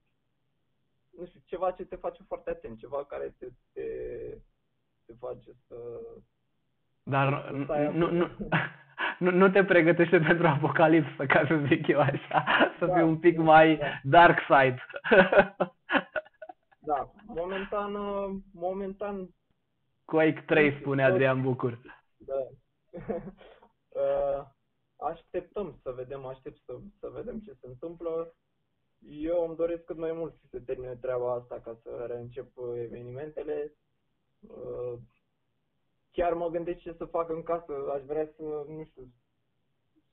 nu știu, ceva ce te face foarte atent, ceva care te, te, te face să... Dar Să stai nu, nu, atent. nu, nu te pregătește pentru apocalipsă, ca să zic eu așa, să Da, fii un pic da, mai da. dark side. Da, momentan, uh, momentan, Quake 3, spune Adrian Bucur. da. Uh, așteptăm să vedem, aștept să, să vedem ce se întâmplă. Eu îmi doresc cât mai mult să se termine treaba asta ca să reîncep uh, evenimentele. Uh, Chiar mă gândesc ce să fac în casă. Aș vrea să, nu știu,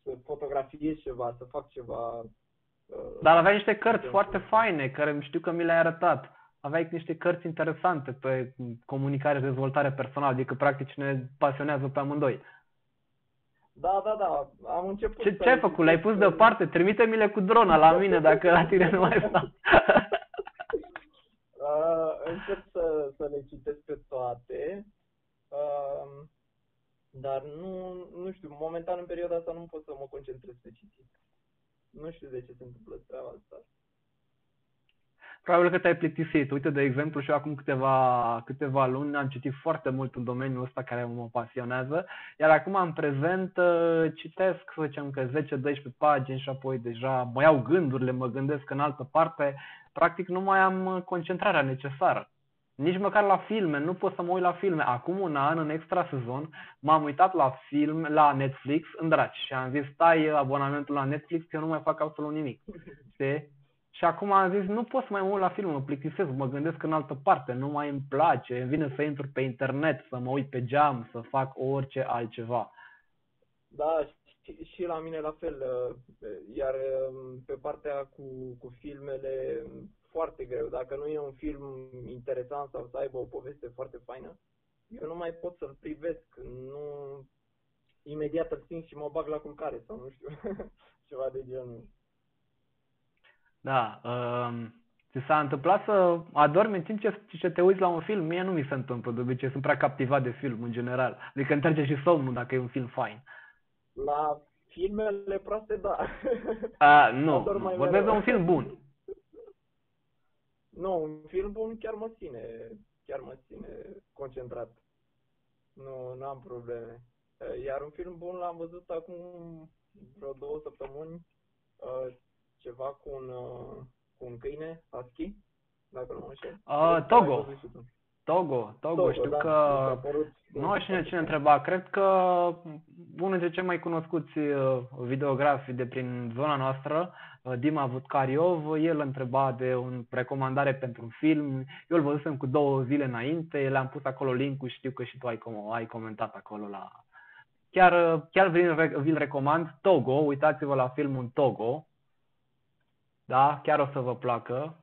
să fotografiez ceva, să fac ceva. uh, Dar aveai niște cărți de- foarte faine, care știu că mi le-ai arătat. Aveai niște cărți interesante pe comunicare și dezvoltare personală, adică practic ne pasionează pe amândoi. Da, da, da. Am început Ce, să ce ai le făcut? Le-ai citesc, pus uh, deoparte? Trimite-mi-le cu drona la mine dacă la tine nu mai stau. Uh, încep să, să le citesc pe toate, uh, dar nu, nu știu, momentan în perioada asta nu pot să mă concentrez pe citit. Nu știu de ce se întâmplă treaba asta. Probabil că te-ai plictisit. Uite, de exemplu, și eu acum câteva, câteva luni am citit foarte mult în domeniul ăsta care mă pasionează, iar acum în prezent uh, citesc, să zicem că 10-12 pagini și apoi deja mă iau gândurile, mă gândesc în altă parte. Practic nu mai am uh, concentrarea necesară. Nici măcar la filme, nu pot să mă uit la filme. Acum un an, în extra sezon, m-am uitat la film, la Netflix, în draci și am zis, stai abonamentul la Netflix, că eu nu mai fac absolut nimic. Știi? Și acum am zis, nu pot să mai mă uit la film, mă plictisesc, mă gândesc în altă parte, nu mai îmi place, îmi vine să intru pe internet, să mă uit pe geam, să fac orice altceva. Da, și, și la mine la fel, uh, iar um, pe partea cu, cu filmele, foarte greu. Dacă nu e un film interesant sau să aibă o poveste foarte faină, eu nu mai pot să-l privesc. Nu, imediat îl simt și mă bag la culcare sau nu știu, ceva de genul. Da, um, ți s-a întâmplat să adormi în timp ce, ce te uiți la un film? Mie nu mi se întâmplă, de obicei sunt prea captivat de film în general. Adică îmi trece și somnul dacă e un film fain. La filmele proaste, da. A, nu, Adorm mai nu, vorbesc de mereu. un film bun. Nu, un film bun chiar mă ține, chiar mă ține concentrat. Nu, nu am probleme. Eh, Iar un film bun l-am văzut acum vreo două săptămâni, eh, ceva cu un, eh, cu un câine, husky, dacă nu mă înșel. Ah, Cred că ai Togo. văzut și tu. Togo, Togo, știu da, că... mi s-a părut- Nu știu cine întreba, cred că unul dintre cei mai cunoscuți uh, videografi de prin zona noastră, uh, Dima Vutcariov, el întreba de o recomandare pentru un film. Eu îl văzusem cu două zile înainte, le-am pus acolo link-ul, știu că și tu ai, com- ai comentat acolo la... Chiar, uh, chiar vi-l, vi-l recomand, Togo, uitați-vă la filmul Togo, da, chiar o să vă placă.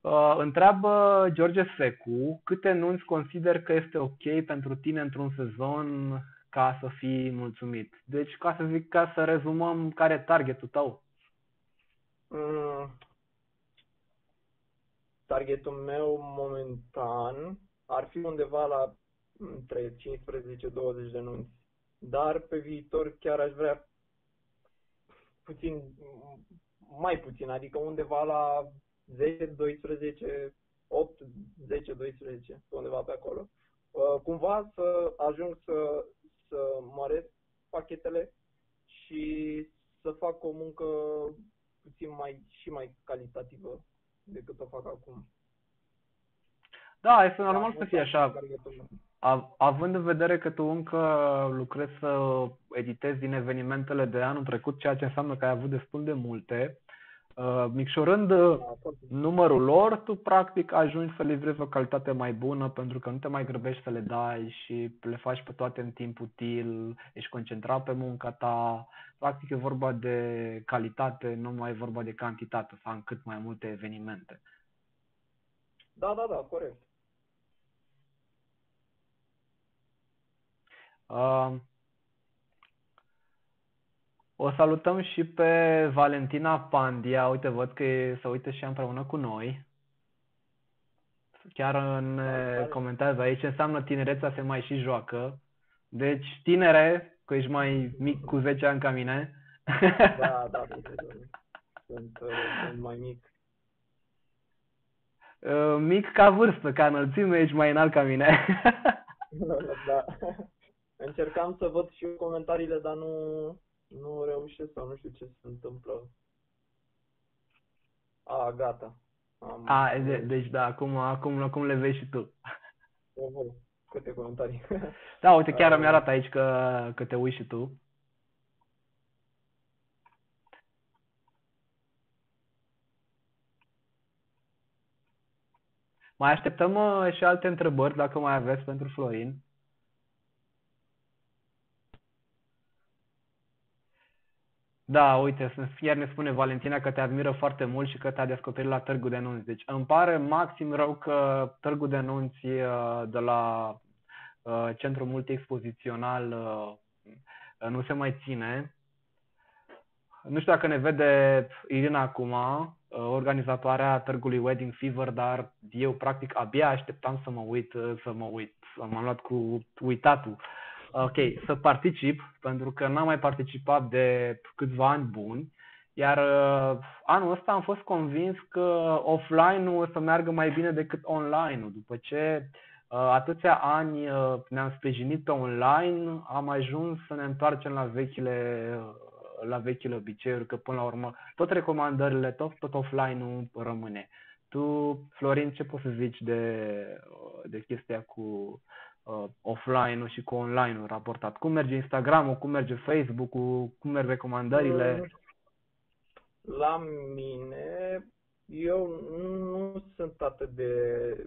Uh, întreabă George Secu, câte nunți consider că este ok pentru tine într-un sezon ca să fii mulțumit? Deci, ca să zic, ca să rezumăm, care e targetul tău? Mm. Targetul meu momentan ar fi undeva la între 15-20 de nunți. Dar pe viitor chiar aș vrea puțin, mai puțin, adică undeva la 10, 12, 8, 10, 12, undeva pe acolo. Uh, Cumva să ajung să, să măresc pachetele și să fac o muncă puțin mai și mai calitativă decât o fac acum. Da, este normal Da, să asta fie este așa. Targetul meu. Av- Având în vedere că tu încă lucrezi să editezi din evenimentele de anul trecut, ceea ce înseamnă că ai avut destul de multe, uh, micșorând uh, Da, foarte numărul lor, tu practic ajungi să livrezi o calitate mai bună pentru că nu te mai grăbești să le dai și le faci pe toate în timp util, ești concentrat pe munca ta. Practic e vorba de calitate, nu mai e vorba de cantitate, să am cât mai multe evenimente. Da, da, da, corect. Uh, o salutăm și pe Valentina Pandia. Uite, văd că e- se uită și ea împreună cu noi. Chiar ne Salutare. comentează aici, înseamnă tinerețea se mai și joacă. Deci, tinere, că ești mai mic cu 10 ani ca mine. Da, da, da, da, da. Sunt, uh, sunt mai mic. Uh, mic ca vârstă, ca înălțime, ești mai înalt ca mine. da. Încercam să văd și comentariile, dar nu, nu reușesc sau nu știu ce se întâmplă. A, gata. Am... A, de, deci da, acum, acum, acum le vezi și tu. câte comentarii. Da, uite, chiar mi arată aici că, că te uiți și tu. Mai așteptăm uh, și alte întrebări, dacă mai aveți pentru Florin. Da, uite, iar ne spune Valentina că te admiră foarte mult și că te-a descoperit la Târgu de Nunți. Deci îmi pare maxim rău că Târgu de Nunți uh, de la uh, Centrul Multiexpozițional uh, nu se mai ține. Nu știu dacă ne vede Irina acum, organizatoarea târgului Wedding Fever, dar eu practic abia așteptam să mă uit, să mă uit. M-am luat cu uitatul ok, să particip, pentru că n-am mai participat de câțiva ani buni, iar uh, anul ăsta am fost convins că offline-ul o să meargă mai bine decât online-ul. După ce uh, atâția ani uh, ne-am sprijinit pe online, am ajuns să ne întoarcem la vechile, uh, la vechile obiceiuri, că până la urmă tot recomandările, tot, tot offline-ul rămâne. Tu, Florin, ce poți să zici de, de chestia cu uh, offline-ul și cu online-ul raportat? Cum merge Instagram-ul, cum merge Facebook-ul, cum merg recomandările? La mine, eu nu sunt atât de,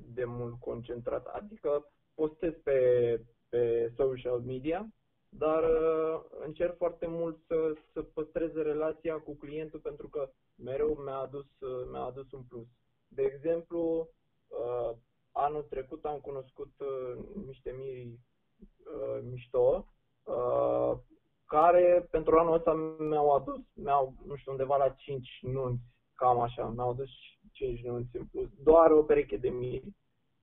de mult concentrat, adică postez pe, pe social media, dar uh, încerc foarte mult să, să păstrez relația cu clientul pentru că mereu mi-a adus, uh, mi-a adus un plus. De exemplu, uh, anul trecut am cunoscut uh, niște miri uh, mișto, uh, care pentru anul ăsta mi-au adus, mi-au, nu știu, undeva la 5 nunți, cam așa, mi-au adus 5 nunți în plus, doar o pereche de miri.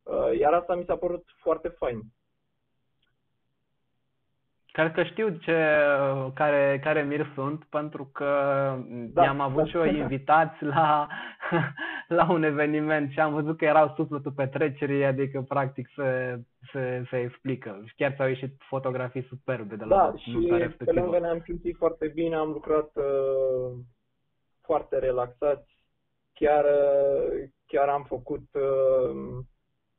Uh, iar asta mi s-a părut foarte fain. Cred că știu ce, care, care mir sunt, pentru că da, i-am avut da. și eu invitați la, la un eveniment și am văzut că erau sufletul petrecerii, adică practic se, se, se explică. Și chiar ți-au ieșit fotografii superbe de la Da, și pe lângă ne-am simțit foarte bine, am lucrat uh, foarte relaxați, chiar, uh, chiar am făcut uh,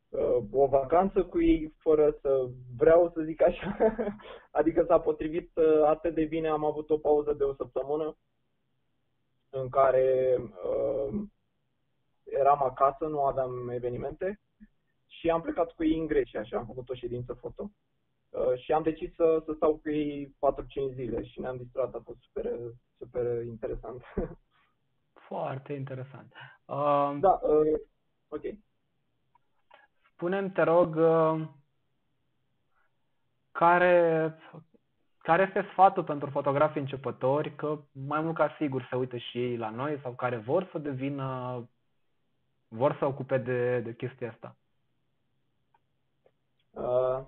uh, o vacanță cu ei fără să vreau să zic așa. adică s-a potrivit uh, atât de bine, am avut o pauză de o săptămână în care uh, eram acasă, nu aveam evenimente și am plecat cu ei în Grecia și am făcut o ședință foto. Uh, și am decis să, să stau cu ei 4-5 zile și ne-am distrat, a fost super, super interesant. Foarte interesant. Uh, da, uh, ok. Spune-mi, te rog, uh, care, care este sfatul pentru fotografii începători, că mai mult ca sigur se uită și ei la noi sau care vor să devină, vor să ocupe de, de chestia asta? Uh,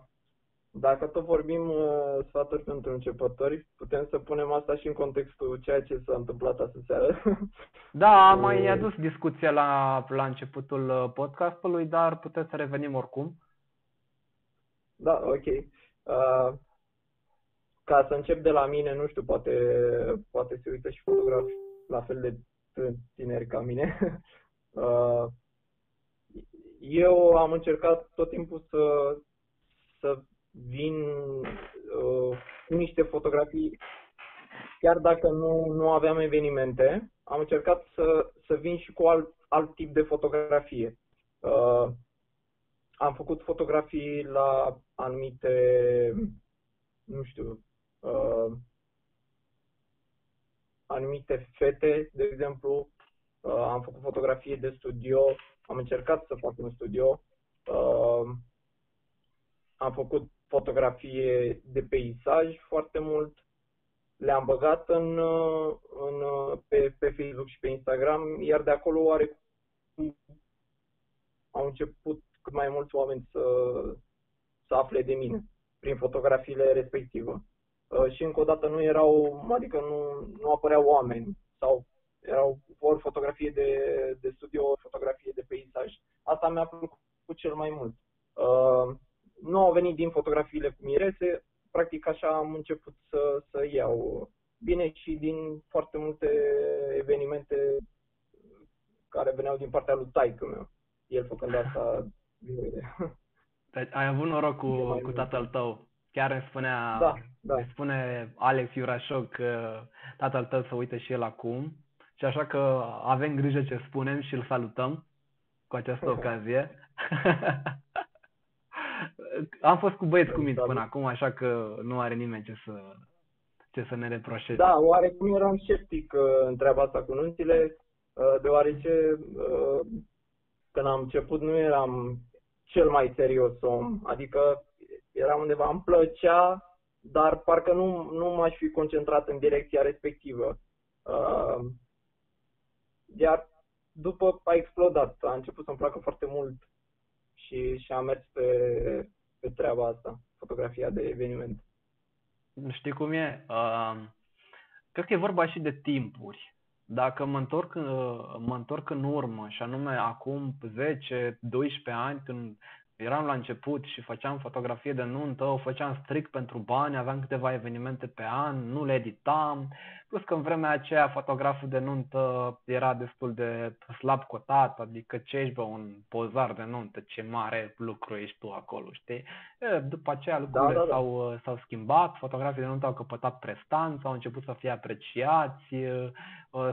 dacă tot vorbim uh, sfaturi pentru începători, putem să punem asta și în contextul ceea ce s-a întâmplat astăzi seară. Da, am mai adus discuția la, la începutul uh, podcastului, dar putem să revenim oricum. Da, ok. Uh, ca să încep de la mine, nu știu, poate, poate se uită și fotografi la fel de tineri ca mine. Uh, eu am încercat tot timpul să, să vin uh, cu niște fotografii, chiar dacă nu, nu aveam evenimente, am încercat să, să vin și cu alt, alt tip de fotografie. Uh, am făcut fotografii la anumite, nu știu, uh, anumite fete, de exemplu. Uh, am făcut fotografie de studio, am încercat să fac un studio. Uh, am făcut fotografie de peisaj foarte mult. Le-am băgat în, în, pe, pe Facebook și pe Instagram, iar de acolo oare au început cât mai mulți oameni să, să afle de mine prin fotografiile respective. Uh, și încă o dată nu erau, adică nu, nu apăreau oameni sau erau ori fotografie de, de studio, ori fotografie de peisaj. asta mi-a plăcut cel mai mult. Uh, nu au venit din fotografiile cu mirese, practic așa am început să, să iau. Bine și din foarte multe evenimente care veneau din partea lui taică meu. El făcând asta Deci ai avut noroc cu, cu tatăl tău. Chiar îmi spunea, da, da. îmi spune Alex Iurașoc că tatăl tău să uite și el acum. Și așa că avem grijă ce spunem și îl salutăm cu această ocazie. Am fost cu băieți cu minți până acum, așa că nu are nimeni ce să, ce să ne reproșeze. Da, oarecum eram sceptic uh, în treaba asta cu nunțile, uh, deoarece uh, când am început nu eram cel mai serios om, adică era undeva, îmi plăcea, dar parcă nu, nu m-aș fi concentrat în direcția respectivă. Uh, iar după a explodat, a început să-mi placă foarte mult și, și am mers pe, pe treaba asta, fotografia de eveniment. Știi cum e? Uh, cred că e vorba și de timpuri. Dacă mă întorc, uh, mă întorc în urmă, și anume acum 10-12 ani, când eram la început și făceam fotografie de nuntă, o făceam strict pentru bani, aveam câteva evenimente pe an, nu le editam, plus că în vremea aceea fotograful de nuntă era destul de slab cotat, adică ce ești bă, un pozar de nuntă, ce mare lucru ești tu acolo, știi? După aceea da, lucrurile da, da, da. S-au, s-au schimbat, fotografii de nuntă au căpătat prestanță, au început să fie apreciați,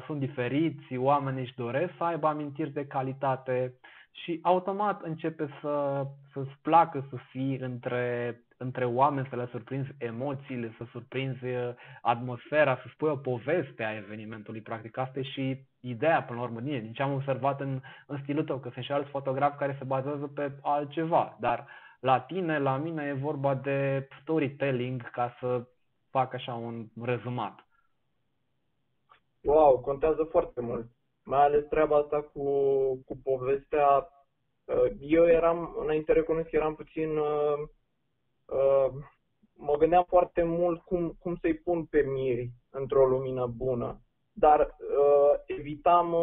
sunt diferiți, oamenii își doresc să aibă amintiri de calitate, și automat începe să, să-ți placă să fii între, între oameni, să le surprinzi emoțiile, să surprinzi uh, atmosfera, să spui o poveste a evenimentului. Practic asta e și ideea până la urmă din, din ce am observat în, în stilul tău, că sunt și alți fotografi care se bazează pe altceva, dar la tine, la mine e vorba de storytelling ca să fac așa un rezumat. Wow, contează foarte mult mai ales treaba asta cu, cu povestea. Uh, eu eram, înainte recunosc, eram puțin, uh, uh, mă gândeam foarte mult cum, cum să-i pun pe miri într-o lumină bună, dar evitam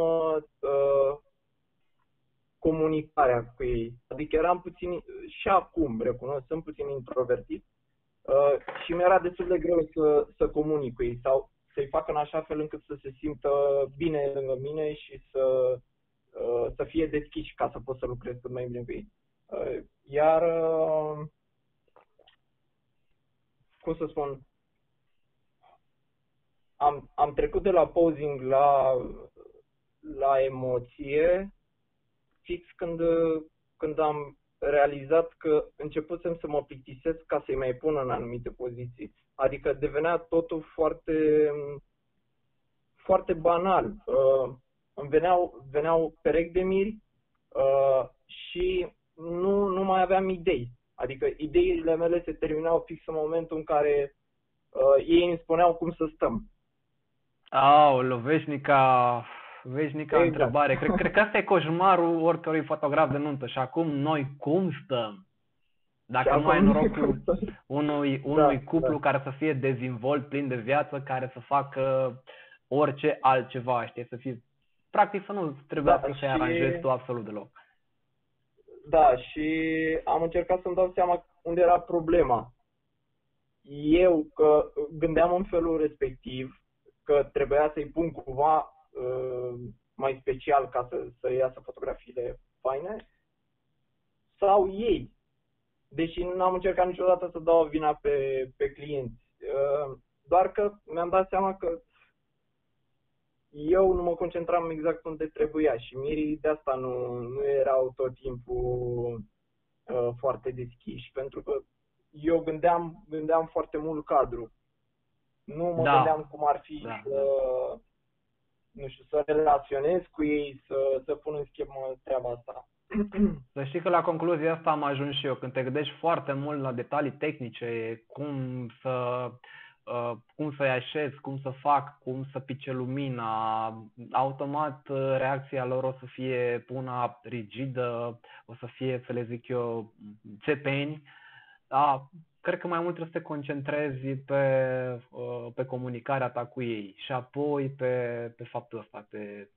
comunicarea cu ei. Adică eram puțin, și acum recunosc, sunt puțin introvertit uh, și mi-era destul de greu să, să comunic cu ei sau să-i fac în așa fel încât să se simtă bine lângă mine și să, uh, să fie deschiși ca să pot să lucrez cât mai bine cu ei. Uh, iar, uh, cum să spun, am, am trecut de la posing la, la emoție fix când, când am realizat că începusem să mă plictisesc ca să-i mai pun în anumite poziții. Adică devenea totul foarte, foarte banal. Uh, îmi veneau, veneau perechi de miri uh, și nu, nu mai aveam idei. Adică ideile mele se terminau fix în momentul în care uh, ei îmi spuneau cum să stăm. Aoleu, veșnica, veșnica exact. întrebare. Cred, cred că asta e coșmarul oricărui fotograf de nuntă. Și acum noi cum stăm? Dacă nu ai norocul unui, unui da, cuplu da. care să fie dezvolt, plin de viață, care să facă orice altceva, știi, să fie, practic să nu trebuia da, să se aranjezi tu absolut deloc. Da, și am încercat să-mi dau seama unde era problema. Eu că gândeam în felul respectiv că trebuia să-i pun cumva uh, mai special ca să, să iasă fotografiile faine, sau ei deși nu am încercat niciodată să dau vina pe, pe clienți. Uh, doar că mi-am dat seama că eu nu mă concentram exact unde trebuia și mirii de asta nu, nu erau tot timpul uh, foarte deschiși, pentru că eu gândeam, gândeam foarte mult cadru. Nu mă da. gândeam cum ar fi da. să, nu știu, să relaționez cu ei, să, să pun în schemă treaba asta. Să știi că la concluzia asta am ajuns și eu. Când te gândești foarte mult la detalii tehnice, cum să uh, cum să-i așez, cum să fac, cum să pice lumina, automat uh, reacția lor o să fie una rigidă, o să fie, să le zic eu, țepeni. Da, cred că mai mult trebuie să te concentrezi pe, uh, pe comunicarea ta cu ei și apoi pe, pe faptul ăsta, pe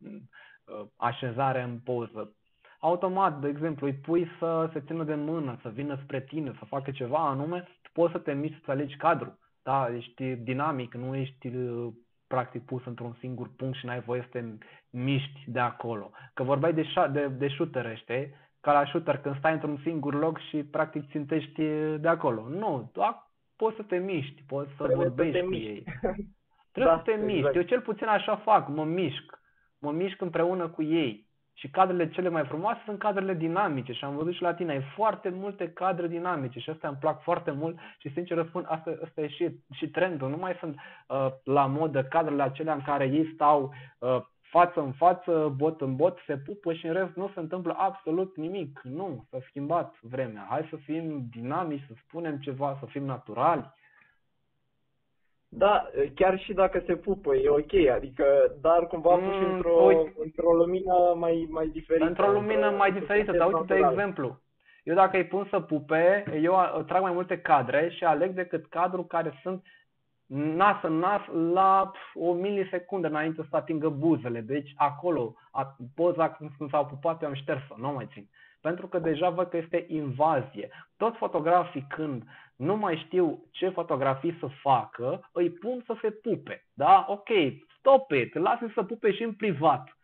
așezare în poză automat, de exemplu, îi pui să se țină de mână, să vină spre tine, să facă ceva anume, tu poți să te miști să alegi cadru. Da, ești dinamic, nu ești uh, practic pus într-un singur punct și n-ai voie să te miști de acolo. Că vorbeai de, de, de shooter, știi? Ca la shooter când stai într-un singur loc și practic țintești de acolo. Nu, doar poți să te miști, poți să Trebuie vorbești să te cu miști. ei. Trebuie Da, să te miști. exact. Eu cel puțin așa fac, mă mișc. Mă mișc împreună cu ei. Și cadrele cele mai frumoase sunt cadrele dinamice și am văzut și la tine, ai foarte multe cadre dinamice și astea îmi plac foarte mult și sincer răspund, asta, asta e și, și trendul, nu mai sunt uh, la modă cadrele acelea în care ei stau uh, față în față, bot în bot, se pupă și în rest nu se întâmplă absolut nimic. Nu, s-a schimbat vremea. Hai să fim dinamici, să spunem ceva, să fim naturali. Da, chiar și dacă se pupă, e ok, adică, dar cumva Mm, puși într-o, uite. într-o lumină mai, mai diferită. Într-o lumină mai diferită, dar uite, de natural. exemplu, eu dacă îi pun să pupe, eu a- trag mai multe cadre și aleg decât cadru care sunt nas în nas la pf, o milisecundă înainte să atingă buzele. Deci acolo, a, poza când când s-au pupat, eu am șters-o, nu o mai țin. Pentru că deja văd că este invazie. Toți fotografii când nu mai știu ce fotografii să facă, îi pun să se pupe. Da? Ok, stop it, lasă să pupe și în privat.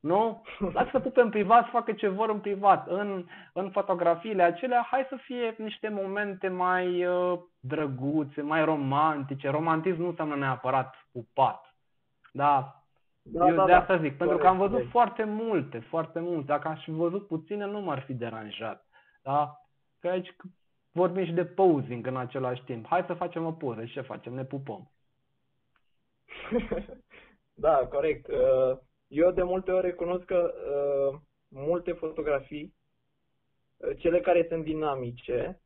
Nu? Lasă să pupe în privat, să facă ce vor în privat. În, în fotografiile acelea, hai să fie niște momente mai uh, drăguțe, mai romantice. Romantism nu înseamnă neapărat pupat. Da, Da, eu da, de da. asta zic, pentru că Corect, am văzut corect. foarte multe, foarte multe. Dacă aș fi văzut puține, nu m-ar fi deranjat. Da? Că aici c- vorbim și de posing în același timp. Hai să facem o poză. Și ce facem? Ne pupăm. Da, corect. Uh, Eu de multe ori recunosc că uh, multe fotografii, uh, cele care sunt dinamice,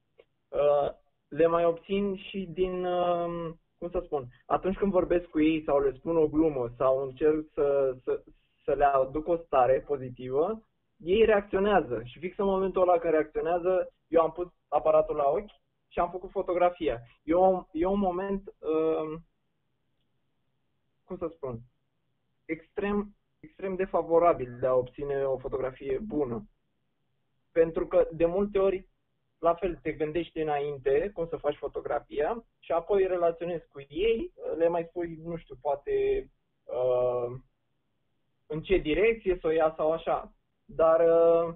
uh, le mai obțin și din, uh, cum să spun, atunci când vorbesc cu ei sau le spun o glumă sau încerc să, să, să le aduc o stare pozitivă, ei reacționează și fix în momentul ăla când reacționează, eu am pus aparatul la ochi și am făcut fotografia. E, o, e un moment, uh, cum să spun, extrem, extrem de favorabil de a obține o fotografie bună. Pentru că de multe ori, la fel, te gândești înainte cum să faci fotografia și apoi relaționezi cu ei, le mai spui, nu știu, poate uh, în ce direcție să o ia sau așa. Dar uh,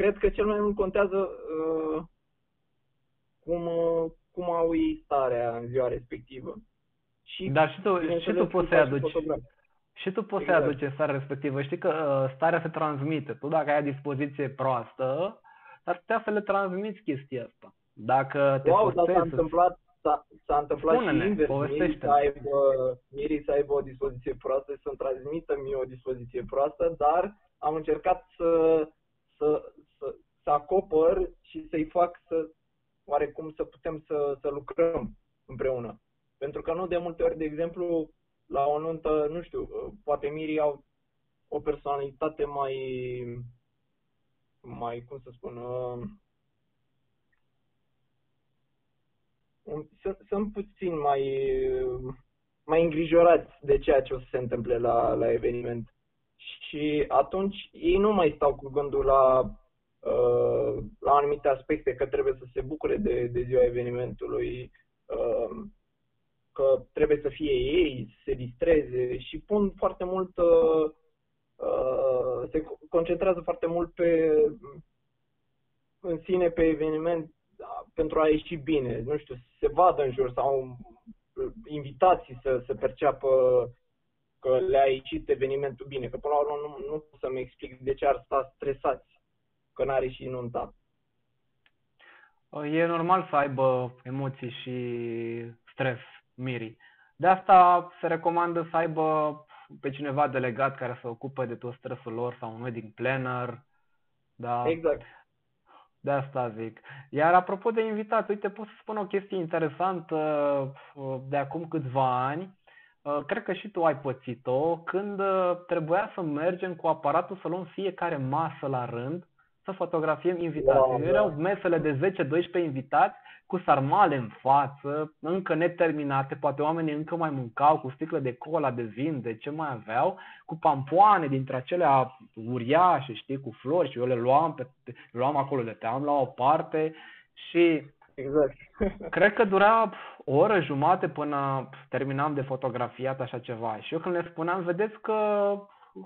cred că cel mai mult contează uh, cum, uh, cum au ei starea în ziua respectivă. Și, Dar și tu, și bineînțeles, tu poți cum să-i faci aduci fotograf. Și tu poți Exact. să aduci în starea respectivă. Știi că uh, starea se transmite. Tu dacă ai o dispoziție proastă, ar putea să le transmiți chestia asta. Dacă te Wow, dar s-a postezi să- întâmplat, s-a, s-a întâmplat Spune-ne, și invers. Mirii povestește-ne. să, aibă, mirii să aibă o dispoziție proastă și să-mi transmită mie o dispoziție proastă, dar am încercat să, să, să, să acopăr și să-i fac să, oarecum, să putem să, să lucrăm împreună. Pentru că nu de multe ori, de exemplu, la o nuntă, nu știu, poate mirii au o personalitate mai, mai, cum să spun, uh, un- sunt, sunt puțin mai, mai îngrijorați de ceea ce o să se întâmple la, la eveniment. Și atunci ei nu mai stau cu gândul la, uh, la anumite aspecte, că trebuie să se bucure de, de ziua evenimentului, uh, că trebuie să fie ei, să se distreze și pun foarte mult, uh, uh, se concentrează foarte mult pe în sine pe eveniment da, pentru a ieși bine, nu știu, să se vadă în jur sau uh, invitații să, să perceapă că le-a ieșit evenimentul bine, că până la urmă nu, nu pot să-mi explic de ce ar sta stresați că n-are și nunta. E normal să aibă emoții și stres, mirii. De asta se recomandă să aibă pe cineva delegat care să ocupe de tot stresul lor sau un wedding planner. Da. Exact. De asta zic. Iar apropo de invitați, uite, pot să spun o chestie interesantă uh, de acum câțiva ani. Uh, Cred că și tu ai pățit-o când uh, trebuia să mergem cu aparatul să luăm fiecare masă la rând să fotografiem invitații. Wow, da. Erau mesele de 10-12 invitați cu sarmale în față, încă neterminate, poate oamenii încă mai mâncau cu sticlă de cola, de vin, de ce mai aveau, cu pampoane dintre acelea uriașe, știi, cu flori și eu le luam, pe, le luam acolo, le team la o parte și Exact. cred că dura o oră jumate până terminam de fotografiat așa ceva. Și eu când le spuneam, vedeți că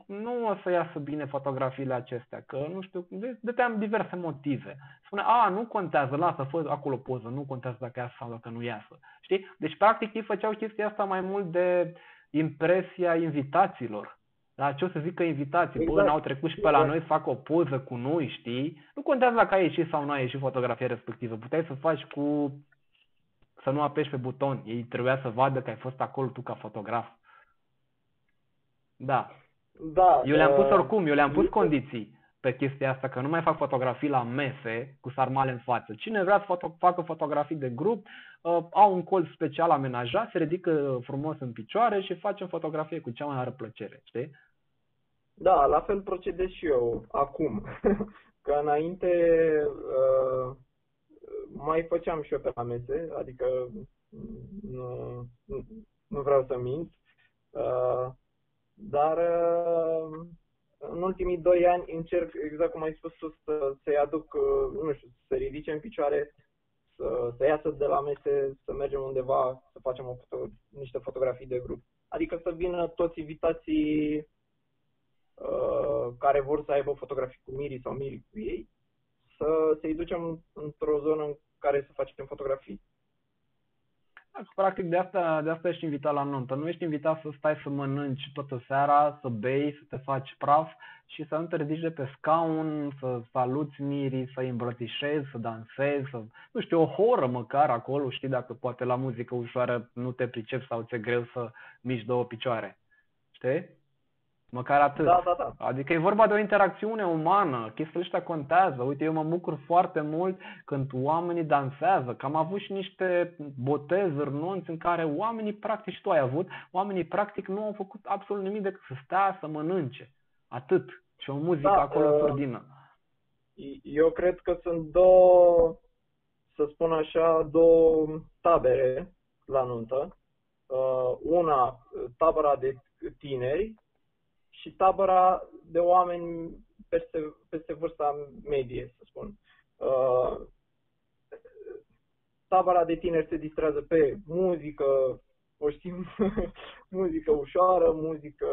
nu o să iasă bine fotografiile acestea, că nu știu, dădeam diverse motive. Spune, a, nu contează, lasă, fă acolo poză, nu contează dacă iasă sau dacă nu iasă. Știi? Deci, practic, ei făceau chestia asta mai mult de impresia invitaților. Dar ce o să zică invitații? Exact. Bă, n-au trecut și pe la noi să facă o poză cu noi, știi? Nu contează dacă ai ieșit sau nu ai ieșit fotografia respectivă. Puteai să faci cu... să nu apeși pe buton. Ei trebuia să vadă că ai fost acolo tu ca fotograf. Da. Da. Eu le-am pus uh, oricum, eu le-am pus condiții pe chestia asta, că nu mai fac fotografii la mese cu sarmale în față. Cine vrea să foto- facă fotografii de grup, uh, au un colț special amenajat, se ridică frumos în picioare și facem fotografie cu cea mai mare plăcere, știi? Da, la fel procedez și eu acum. Că înainte uh, mai făceam și eu pe la mese, adică nu, nu, nu vreau să mint, uh, dar uh, în ultimii doi ani încerc, exact cum ai spus tu, să, să-i aduc, uh, nu știu, să se ridice în picioare, să, să iasă de la mese, să mergem undeva, să facem o foto, niște fotografii de grup. Adică să vină toți invitații uh, care vor să aibă fotografii cu Miri sau Miri cu ei, să să-i ducem într-o zonă în care să facem fotografii. Practic de asta, de asta ești invitat la nuntă. Nu ești invitat să stai să mănânci toată seara, să bei, să te faci praf și să nu te ridici de pe scaun, să saluți mirii, să îi îmbrățișezi, să dansezi, să, nu știu, o horă măcar acolo, știi, dacă poate la muzică ușoară nu te pricepi sau ți-e greu să miști două picioare. Știi? Măcar atât. Da, da, da. Adică e vorba de o interacțiune umană, chestiile astea contează. Uite, eu mă bucur foarte mult când oamenii dansează, că am avut și niște botezuri, nunți în care oamenii practic, și tu ai avut, oamenii practic nu au făcut absolut nimic decât să stea să mănânce. Atât. Și o muzică Da, acolo în uh, surdină. Eu cred că sunt două, să spun așa, două tabere la nuntă. Uh, Una, tabăra de tineri și tabăra de oameni peste, peste vârsta medie, să spun. Uh, Tabăra de tineri se distrează pe muzică, o știm, muzică ușoară, muzică,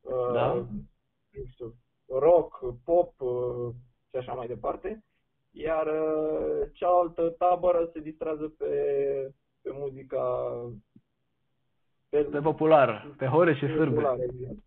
uh, Da. nu știu, rock, pop uh, și așa mai departe. Iar uh, cealaltă tabără se distrează pe, pe muzica pe, Pe populară, pe hore și sârbe. populară, exact.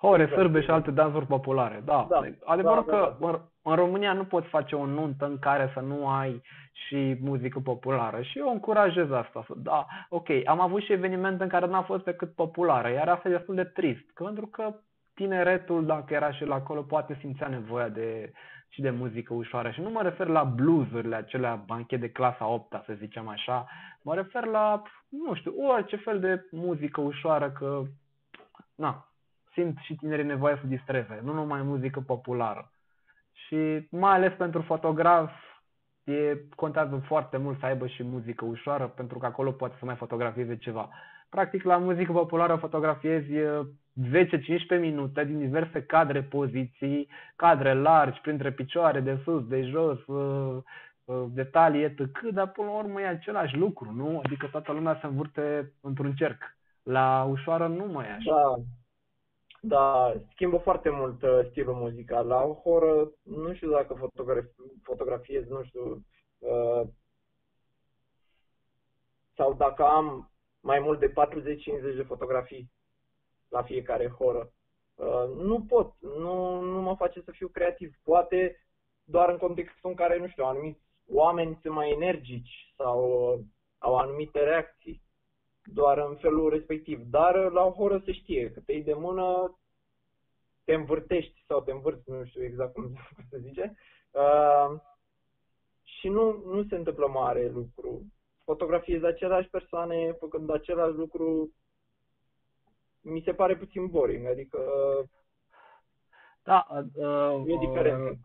Hore, Exact, sârbe și exact. alte dansuri populare. Da. Da, Adevărul da, da, că în- în România nu poți face o nuntă în care să nu ai și muzică populară. Și eu încurajez asta. să- Da, ok, am avut și evenimente în care n-a fost decât populară, iar asta e destul de trist. Că pentru că tineretul, dacă era și la acolo, poate simțea nevoia de și de muzică ușoară. Și nu mă refer la bluesurile acelea banchet de clasa 8 să zicem așa. Mă refer la, nu știu, orice fel de muzică ușoară, că, na, simt și tinerii nevoie să distreze, nu numai muzică populară. Și mai ales pentru fotograf, e, contează foarte mult să aibă și muzică ușoară, pentru că acolo poate să mai fotografieze ceva. Practic, la muzică populară fotografiezi e, 10-15 minute din diverse cadre, poziții, cadre largi, printre picioare, de sus, de jos, uh, uh, detalii, etc. Dar până la urmă e același lucru, nu? Adică toată lumea se învârte într-un cerc. La ușoară nu mai e așa. Da. Da, schimbă foarte mult uh, stilul muzical. La o horă, nu știu dacă fotografi, fotografiez, nu știu, uh, sau dacă am mai mult de 40-50 de fotografii la fiecare horă. Uh, nu pot, nu, nu mă face să fiu creativ. Poate doar în contextul în care, nu știu, anumiți oameni sunt mai energici sau uh, au anumite reacții doar în felul respectiv. Dar uh, la o horă se știe că te iei de mână, te învârtești sau te învârți, nu știu exact cum se zice, uh, și nu, nu se întâmplă mare lucru. Fotografiezi aceleași persoane făcând același lucru, mi se pare puțin boring, adică Da, uh, E diferent.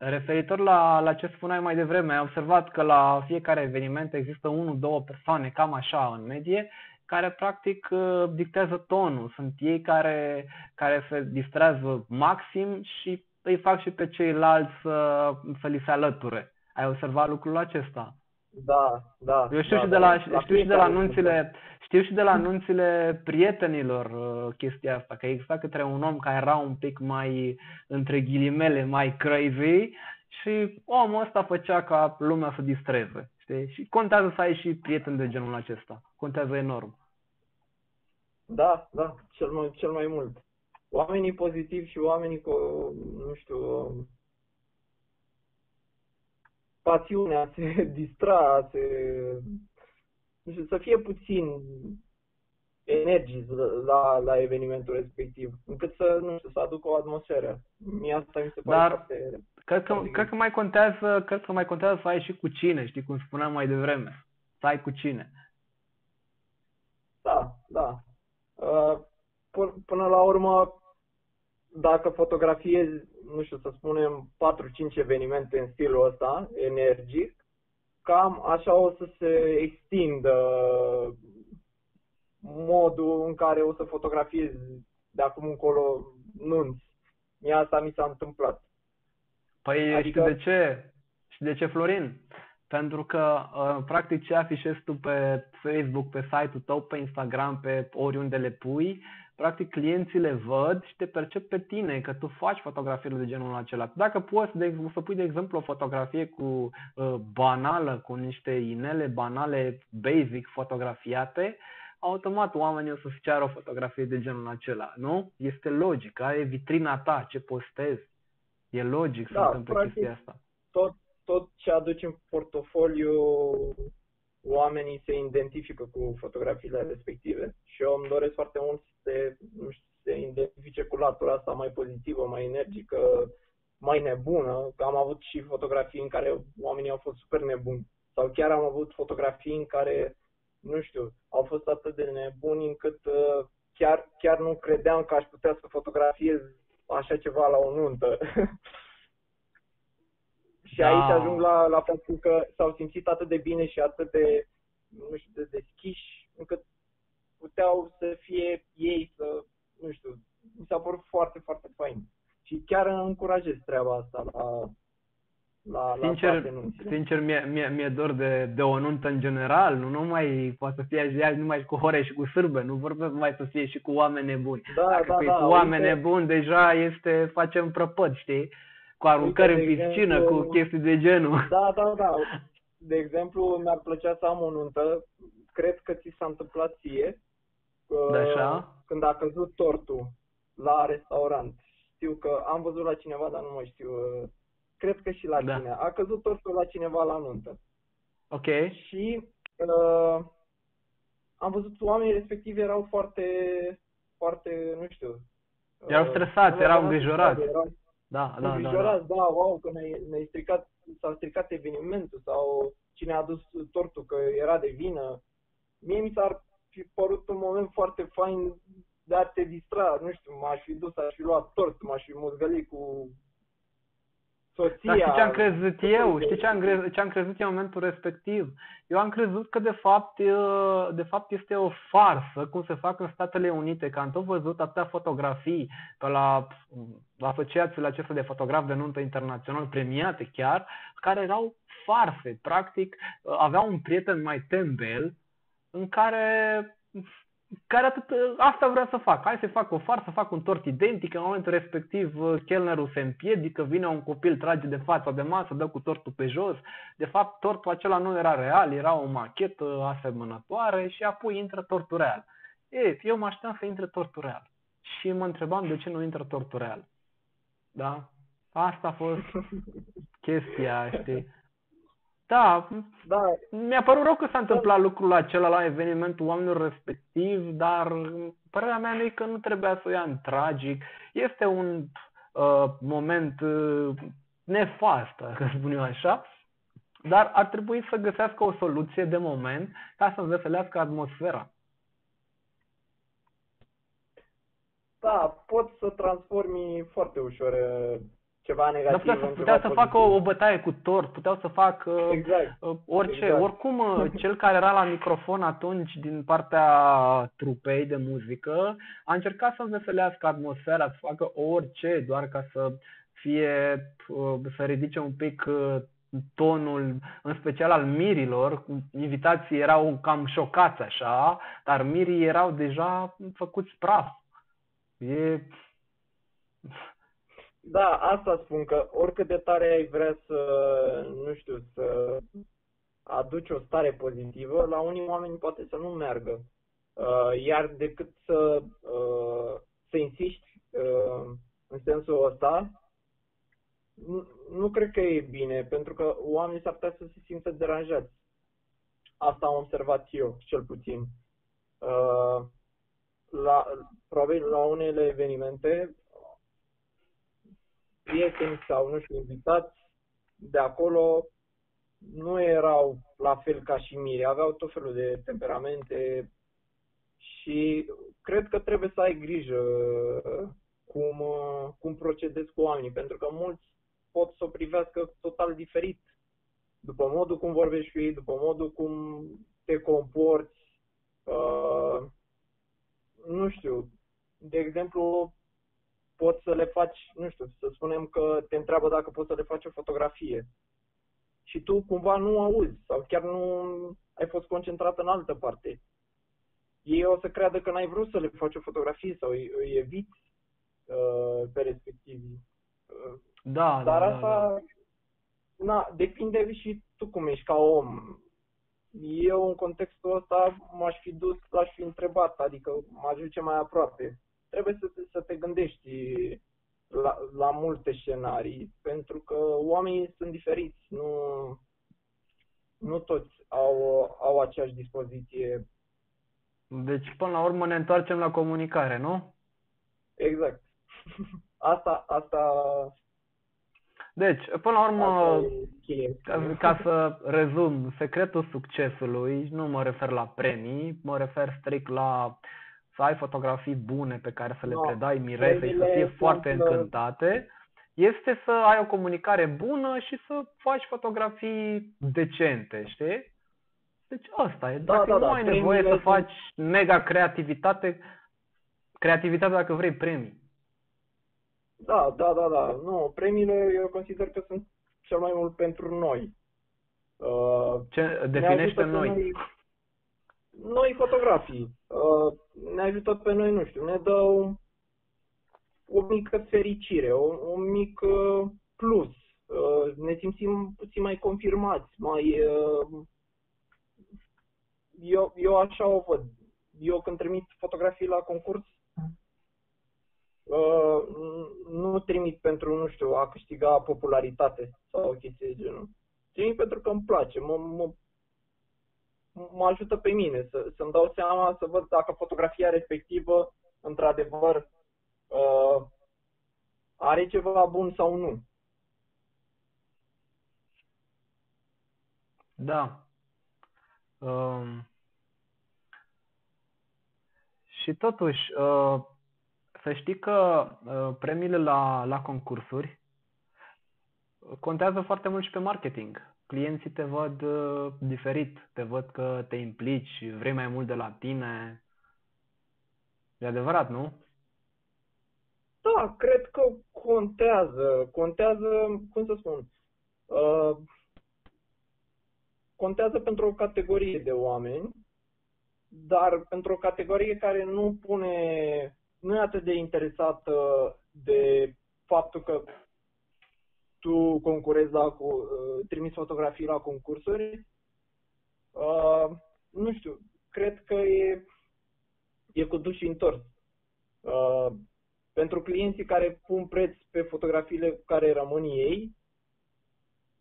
Uh, referitor la, la ce spuneai mai devreme, ai observat că la fiecare eveniment există unul, două persoane, cam așa în medie, care practic uh, dictează tonul. Sunt ei care, care se distrează maxim și îi fac și pe ceilalți să, să li se alăture. Ai observat lucrul acesta? Da, da. Eu știu da, și da. de la, la știu și de la anunțile, sunt. știu și de la anunțile prietenilor uh, chestia asta, că exista către un om care era un pic mai, între ghilimele, mai crazy și omul ăsta făcea ca lumea să distreze. Știi? Și contează să ai și prieteni de genul acesta. Contează enorm. Da, da, cel mai, cel mai mult. Oamenii pozitivi și oamenii cu, nu știu, pasiunea, se distra, se, nu știu, să fie puțin energii la, la evenimentul respectiv, încât să, nu știu, să aducă o atmosferă. Mie asta mi se pare Dar foarte... Cred că, cred că mai contează, cred că mai contează să ai și cu cine, știi, cum spuneam mai devreme. Să ai cu cine. Da, da. Uh, până la urmă, dacă fotografiezi, nu știu, să spunem 4-5 evenimente în stilul ăsta, energic, cam așa o să se extindă modul în care o să fotografiezi de acum încolo nunți. Mie asta mi s-a întâmplat. Păi adică... știi de ce? Și de ce, Florin? Pentru că, uh, practic, ce afișezi tu pe Facebook, pe site-ul tău, pe Instagram, pe oriunde le pui, practic clienții le văd și te percep pe tine, că tu faci fotografiile de genul acela. Dacă poți de, să pui, de exemplu, o fotografie cu uh, banală, cu niște inele banale, basic, fotografiate, automat oamenii o să-ți ceară o fotografie de genul acela, nu? Este logic, ai vitrina ta, ce postezi. E logic da, să întâmple practic, chestia asta. Tot, tot ce aduci în portofoliu oamenii se identifică cu fotografiile respective și eu îmi doresc foarte mult să se, nu știu, se identifice cu latura asta mai pozitivă, mai energică, mai nebună, că am avut și fotografii în care oamenii au fost super nebuni sau chiar am avut fotografii în care, nu știu, au fost atât de nebuni încât uh, chiar, chiar nu credeam că aș putea să fotografiez așa ceva la o nuntă. și da. aici ajung la, la faptul că s-au simțit atât de bine și atât de, nu știu, de deschiși, încât puteau să fie ei, să, nu știu, mi s-a părut foarte, foarte fain. Și chiar încurajez treaba asta la, la, sincer, la toate Sincer, mi-e, mi-e, mi-e dor de, de o nuntă în general, nu numai poate să fie numai cu hore și cu sârbe, nu vorbesc mai să fie și cu oameni nebuni. Da, Dacă da, da, cu oameni uite, nebuni, deja este, facem prăpăd, știi? Cu aruncări uite, în piscină, exemplu, cu chestii de genul. Da, da, da. De exemplu, mi-ar plăcea să am o nuntă, cred că ți s-a întâmplat ție, de așa? când a căzut tortul la restaurant. Știu că am văzut la cineva, dar nu mai știu cred că și la da. cine. A căzut tortul la cineva la nuntă. Ok. Și uh, am văzut oamenii respectivi erau foarte, foarte, nu știu. Erau uh, stresați, erau îngrijorați. Erau da, da, îngrijorați, da, da, da, wow, că ne-ai, ne stricat, s-a stricat evenimentul sau cine a adus tortul că era de vină. Mie mi s-ar fi părut un moment foarte fain de a te distra, nu știu, m-aș fi dus, aș fi luat tort, m-aș fi muzgălit cu soția... Dar știi ce am crezut eu? Știi ce am, crezut, ce am crezut eu în momentul respectiv? Eu am crezut că de fapt, de fapt este o farsă, cum se fac în Statele Unite, că am tot văzut atâtea fotografii pe la, la asociațiile acestea de fotografi de nuntă internațional premiate chiar, care erau farse. Practic, aveau un prieten mai tembel în care care atât, asta vrea să fac. Hai să fac o farsă, să fac un tort identic. În momentul respectiv, chelnerul se împiedică, vine un copil, trage de fața de masă, dă cu tortul pe jos. De fapt, tortul acela nu era real, era o machetă asemănătoare și apoi intră tortul real. E, eu mă așteptam să intre tortul real. Și mă întrebam de ce nu intră tortul real. Da? Asta a fost chestia, știi? Da, da. mi-a părut rău că s-a întâmplat da. lucrul acela la evenimentul oamenilor respectiv, dar părerea mea e că nu trebuia să o ia în tragic. Este un uh, moment uh, nefast, să spun eu așa, dar ar trebui să găsească o soluție de moment ca să înveselească atmosfera. Da, pot să transformi foarte ușor uh, ceva negativ. Dar puteau să, în puteau ceva să facă o, pozitiv. o bătaie cu tort, puteau să facă uh, Exact. uh, orice. Exact. Oricum, uh, cel care era la microfon atunci din partea trupei de muzică a încercat să înveselească atmosfera, să facă orice, doar ca să fie, uh, să ridice un pic uh, tonul, în special al mirilor. Invitații erau cam șocați așa, dar mirii erau deja făcuți praf. E... Da, asta spun că oricât de tare ai vrea să, nu știu, să aduci o stare pozitivă, la unii oameni poate să nu meargă. Uh, Iar decât să, uh, să insiști uh, în sensul ăsta, nu, nu cred că e bine, pentru că oamenii s-ar putea să se simtă deranjați. Asta am observat eu, cel puțin. Uh, La, probabil la unele evenimente, prieteni sau, nu știu, invitați de acolo nu erau la fel ca și miri, aveau tot felul de temperamente și cred că trebuie să ai grijă cum, cum procedezi cu oamenii, pentru că mulți pot să o privească total diferit după modul cum vorbești cu ei, după modul cum te comporți. Uh, nu știu, de exemplu, poți să le faci, nu știu, să spunem că te întreabă dacă poți să le faci o fotografie și tu cumva nu auzi sau chiar nu ai fost concentrat în altă parte. Ei o să creadă că n-ai vrut să le faci o fotografie sau îi, îi eviți uh, pe respectivi. Uh, Da, dar da, asta, da, da. na, depinde și tu cum ești ca om. Eu, în contextul ăsta, m-aș fi dus, l-aș fi întrebat, adică mă ajunge mai aproape. Trebuie să te, să te gândești la, la multe scenarii, pentru că oamenii sunt diferiți, nu, nu toți au, au aceeași dispoziție. Deci, până la urmă, ne întoarcem la comunicare, nu? Exact. Asta, asta, Deci, până la urmă, asta e cheie. ca, ca să rezum, secretul succesului, nu mă refer la premii, mă refer strict la să ai fotografii bune pe care să le No, predai miresei și să premiile fie sunt, foarte uh, încântate, este să ai o comunicare bună și să faci fotografii decente, știi? Deci asta e. Da, Dacă da, nu da, ai nevoie să premiile faci mega creativitate, creativitate dacă vrei premii. Da, da, da, da. Nu, premiile eu consider că sunt cel mai mult pentru noi. Uh, Ce ne definește ajută pe noi. Noi, noi fotografii. Uh, ne ajută pe noi, nu știu, ne dă o, o mică fericire, o, un mic uh, plus. Uh, ne simțim puțin mai confirmați, mai... Uh, eu, eu așa o văd. Eu când trimit fotografii la concurs, uh, nu trimit pentru, nu știu, a câștiga popularitate sau o chestie de genul. Trimit pentru că îmi place, mă, mă, mă ajută pe mine să, să-mi dau seama, să văd dacă fotografia respectivă, într-adevăr, uh, are ceva bun sau nu. Da. Um, și totuși, uh, să știi că uh, premiile la, la concursuri contează foarte mult și pe marketing. Clienții te văd uh, diferit, te văd că te implici, vrei mai mult de la tine. E adevărat, nu? Da, cred că contează. Contează, cum să spun, uh, contează pentru o categorie de oameni, dar pentru o categorie care nu pune, nu e atât de interesată de faptul că tu concurezi la, cu, uh, trimiți fotografii la concursuri, uh, nu știu, cred că e, e cu duș și întors. Uh, pentru clienții care pun preț pe fotografiile cu care rămân ei,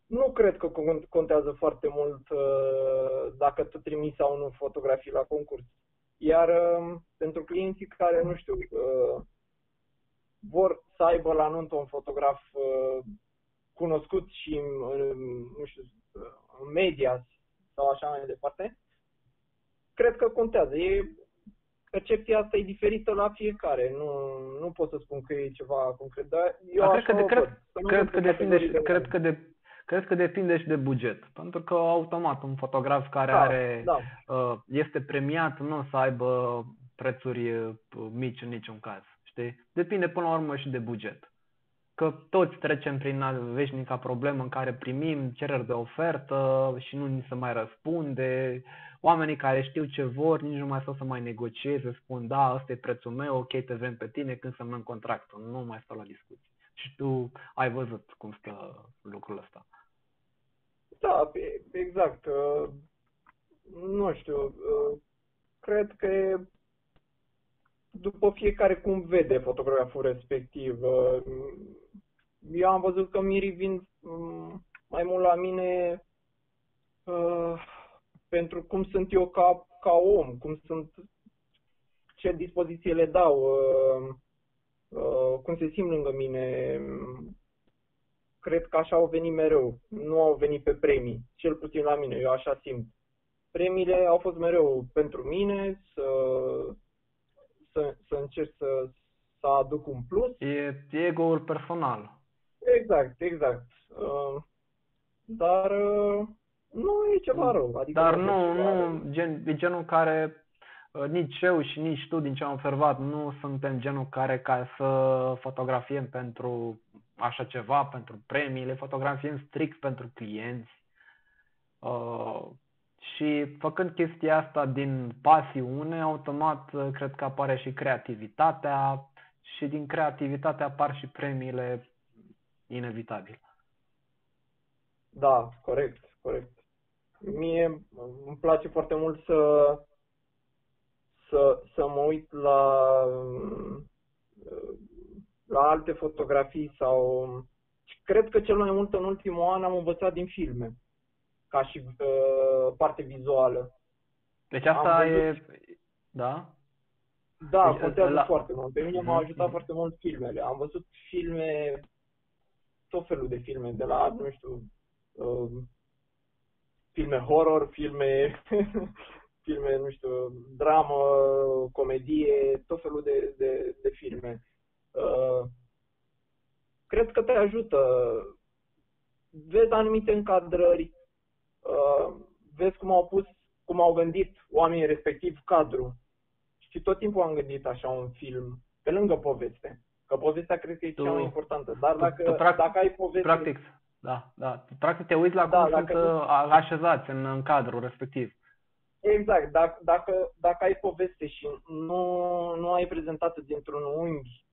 nu cred că con- contează foarte mult uh, dacă tu trimiți sau nu fotografii la concurs. Iar uh, pentru clienții care, nu știu, uh, vor să aibă la nuntă un fotograf uh, cunoscut și în, nu știu, în media sau așa mai departe, cred că contează. E percepția asta e diferită la fiecare. Nu, nu pot să spun că e ceva concret, dar eu Dar așa cred că, de, o cred, văd. Să nu cred, văd că pe depinde și, categorii de cred, că de, cred că depinde și de buget. Pentru că automat un fotograf care Da, are da. uh, este premiat nu o să aibă prețuri uh, mici în niciun caz. Știi? Depinde până la urmă și de buget. Că toți trecem prin a- veșnica problemă în care primim cereri de ofertă și nu ni se mai răspunde. Oamenii care știu ce vor nici nu mai stau să mai negocieze, spun da, ăsta e prețul meu, ok, te vrem pe tine când semnăm contractul. Nu mai stau la discuții. Și tu ai văzut cum stă lucrul ăsta. Da, pe- exact. uh, Nu știu, uh, cred că e după fiecare cum vede fotograful respectiv. Uh, Eu am văzut că mirii vin mm, mai mult la mine uh, pentru cum sunt eu ca, ca om, cum sunt, ce dispoziție le dau, uh, uh, cum se simt lângă mine. Cred că așa au venit mereu. Nu au venit pe premii, cel puțin la mine, eu așa simt. Premiile au fost mereu pentru mine, să, să, să încerc să, să aduc un plus. E ego-ul personal. Exact, exact. Uh, dar uh, nu e ceva rău. Adică Dar e nu, ceva rău. nu, gen, e genul care uh, nici eu și nici tu, din ce am observat, nu suntem genul care ca să fotografiem pentru așa ceva, pentru premii, le fotografiem strict pentru clienți. Uh, și făcând chestia asta din pasiune, automat uh, cred că apare și creativitatea și din creativitate apar și premiile inevitabil. Da, corect, corect. Mie îmi place foarte mult să să, să mă uit la la alte fotografii sau cred că cel mai mult în ultimul an am învățat din filme ca și uh, parte vizuală. Deci asta Am e... văzut- Da? Da, Deci, contează la- foarte mult. Pe mine m-au Mhm, ajutat mhm. foarte mult filmele. Am văzut filme, tot felul de filme, de la, nu știu, uh, filme horror, filme, filme, nu știu, dramă, comedie, tot felul de, de, de filme. Uh, cred că te ajută. Vezi anumite încadrări, uh, vezi cum au pus, cum au gândit oamenii respectiv cadru. Și tot timpul am gândit așa un film, pe lângă poveste. Că povestea cred că e Tu- cea mai importantă. Dar tu- dacă, tu practic- dacă ai poveste... Practic, da, da. Practic te uiți la Da, cum dacă sunt tu- uh, a- așezați în, în cadrul respectiv. Exact, dacă, dacă, dacă ai poveste și nu, nu ai prezentat dintr-un unghi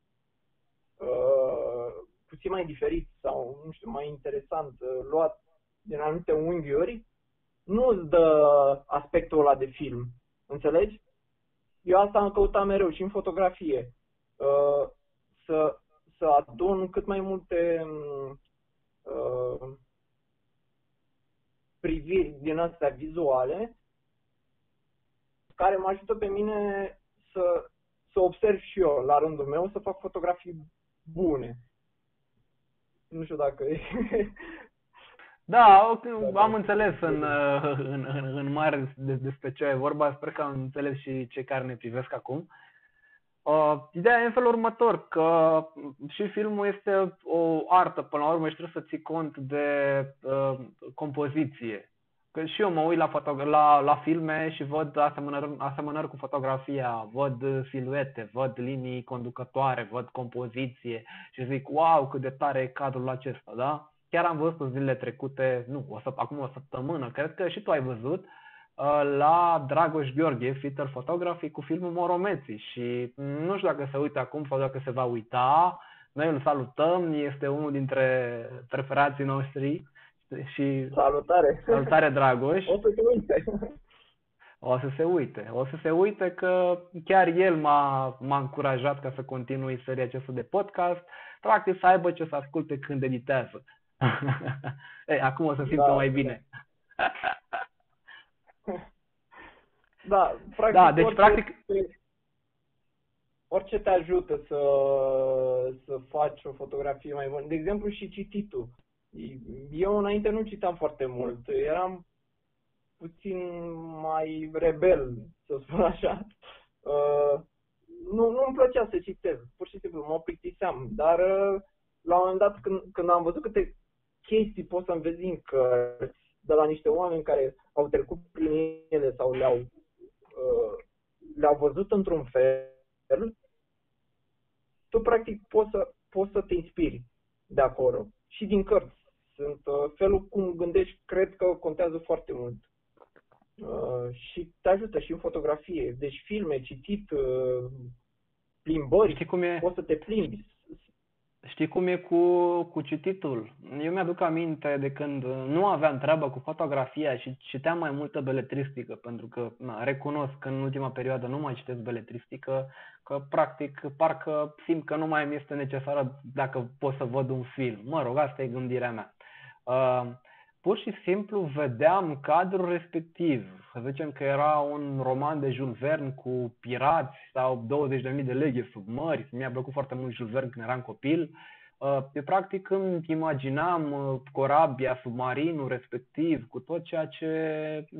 uh, puțin mai diferit sau, nu știu, mai interesant, uh, luat din anumite unghiuri, nu îți dă aspectul ăla de film. Înțelegi? Eu asta am căutat mereu și în fotografie. Uh, să, să adun cât mai multe uh, priviri din astea vizuale care mă ajută pe mine să, să observ și eu, la rândul meu, să fac fotografii bune. Nu știu dacă e... Da, ok, Da, am da. înțeles în, uh, în, în, în mare de- despre ce e vorba. Sper că am înțeles și cei care ne privesc acum. Uh, ideea e în felul următor, că și filmul este o artă până la urmă și trebuie să ții cont de uh, compoziție. Că și eu mă uit la, foto- la, la filme și văd asemănări, asemănări cu fotografia, văd siluete, văd linii conducătoare, văd compoziție și zic, wow, cât de tare e cadrul acesta, da? Chiar am văzut zilele trecute, nu, o să, acum o săptămână, cred că și tu ai văzut, uh, la Dragoș Gheorghe, Fitter Photography, cu filmul Moromeții și nu știu dacă se uită acum sau dacă se va uita, noi îl salutăm, este unul dintre preferații noștri și Salutare! salutare Dragoș. O să te uite! O să se uite, o să se uite că chiar el m-a, m-a încurajat ca să continui seria aceasta de podcast, practic să aibă ce să asculte când editează. Ei, acum o să simtă Da, mai da. bine. Da, practic, Da, deci, orice, practic- orice te ajută să, să faci o fotografie mai bună. De exemplu, și cititul. Eu înainte nu citam foarte mult. Eram puțin mai rebel, să spun așa. Uh, plăcea să citesc, pur și simplu mă plictiseam, dar uh, la un moment dat când, când am văzut câte chestii poți să învezi în cărți de la niște oameni care au trecut prin ele sau le-au, uh, le-au văzut într-un fel, tu practic poți să, poți să te inspiri de acolo și din cărți. Sunt uh, felul cum gândești, cred că contează foarte mult. Uh, și te ajută și în fotografie. Deci filme, citit, uh, plimbări, Știi cum e? poți să te plimbi. Știi cum e cu, cu cititul? Eu mi-aduc aminte de când nu aveam treabă cu fotografia și citeam mai multă beletristică, pentru că na, recunosc că în ultima perioadă nu mai citesc beletristică, că practic parcă simt că nu mai mi este necesară dacă pot să văd un film. Mă rog, asta e gândirea mea. Uh, pur și simplu vedeam cadrul respectiv. Să zicem că era un roman de Jules Verne cu pirați sau 20.000 de leghe sub mări. Mi-a plăcut foarte mult Jules Verne când eram copil. Pe uh, practic îmi imaginam uh, corabia, submarinul respectiv, cu tot ceea ce,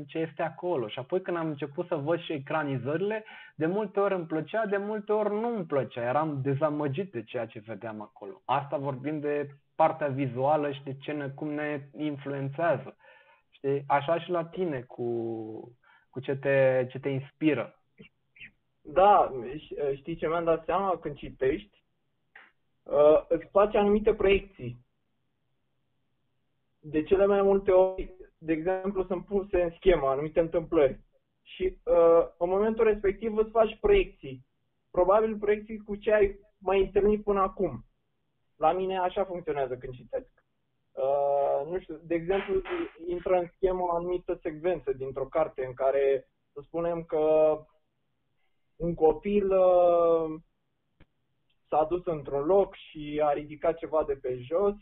ce este acolo. Și apoi când am început să văd și ecranizările, de multe ori îmi plăcea, de multe ori nu îmi plăcea. Eram dezamăgit de ceea ce vedeam acolo. Asta vorbim de partea vizuală și de ce ne, cum ne influențează. Știi? Așa și la tine cu, cu ce, te, ce te inspiră. Da, știi ce mi-am dat seama când citești? Uh, îți face anumite proiecții. De cele mai multe ori, de exemplu, sunt puse în schemă anumite întâmplări. Și uh, în momentul respectiv îți faci proiecții. Probabil proiecții cu ce ai mai întâlnit până acum. La mine așa funcționează când citesc. Uh, nu știu, de exemplu, intră în schemă o anumită secvență dintr-o carte în care să spunem că un copil uh, s-a dus într-un loc și a ridicat ceva de pe jos,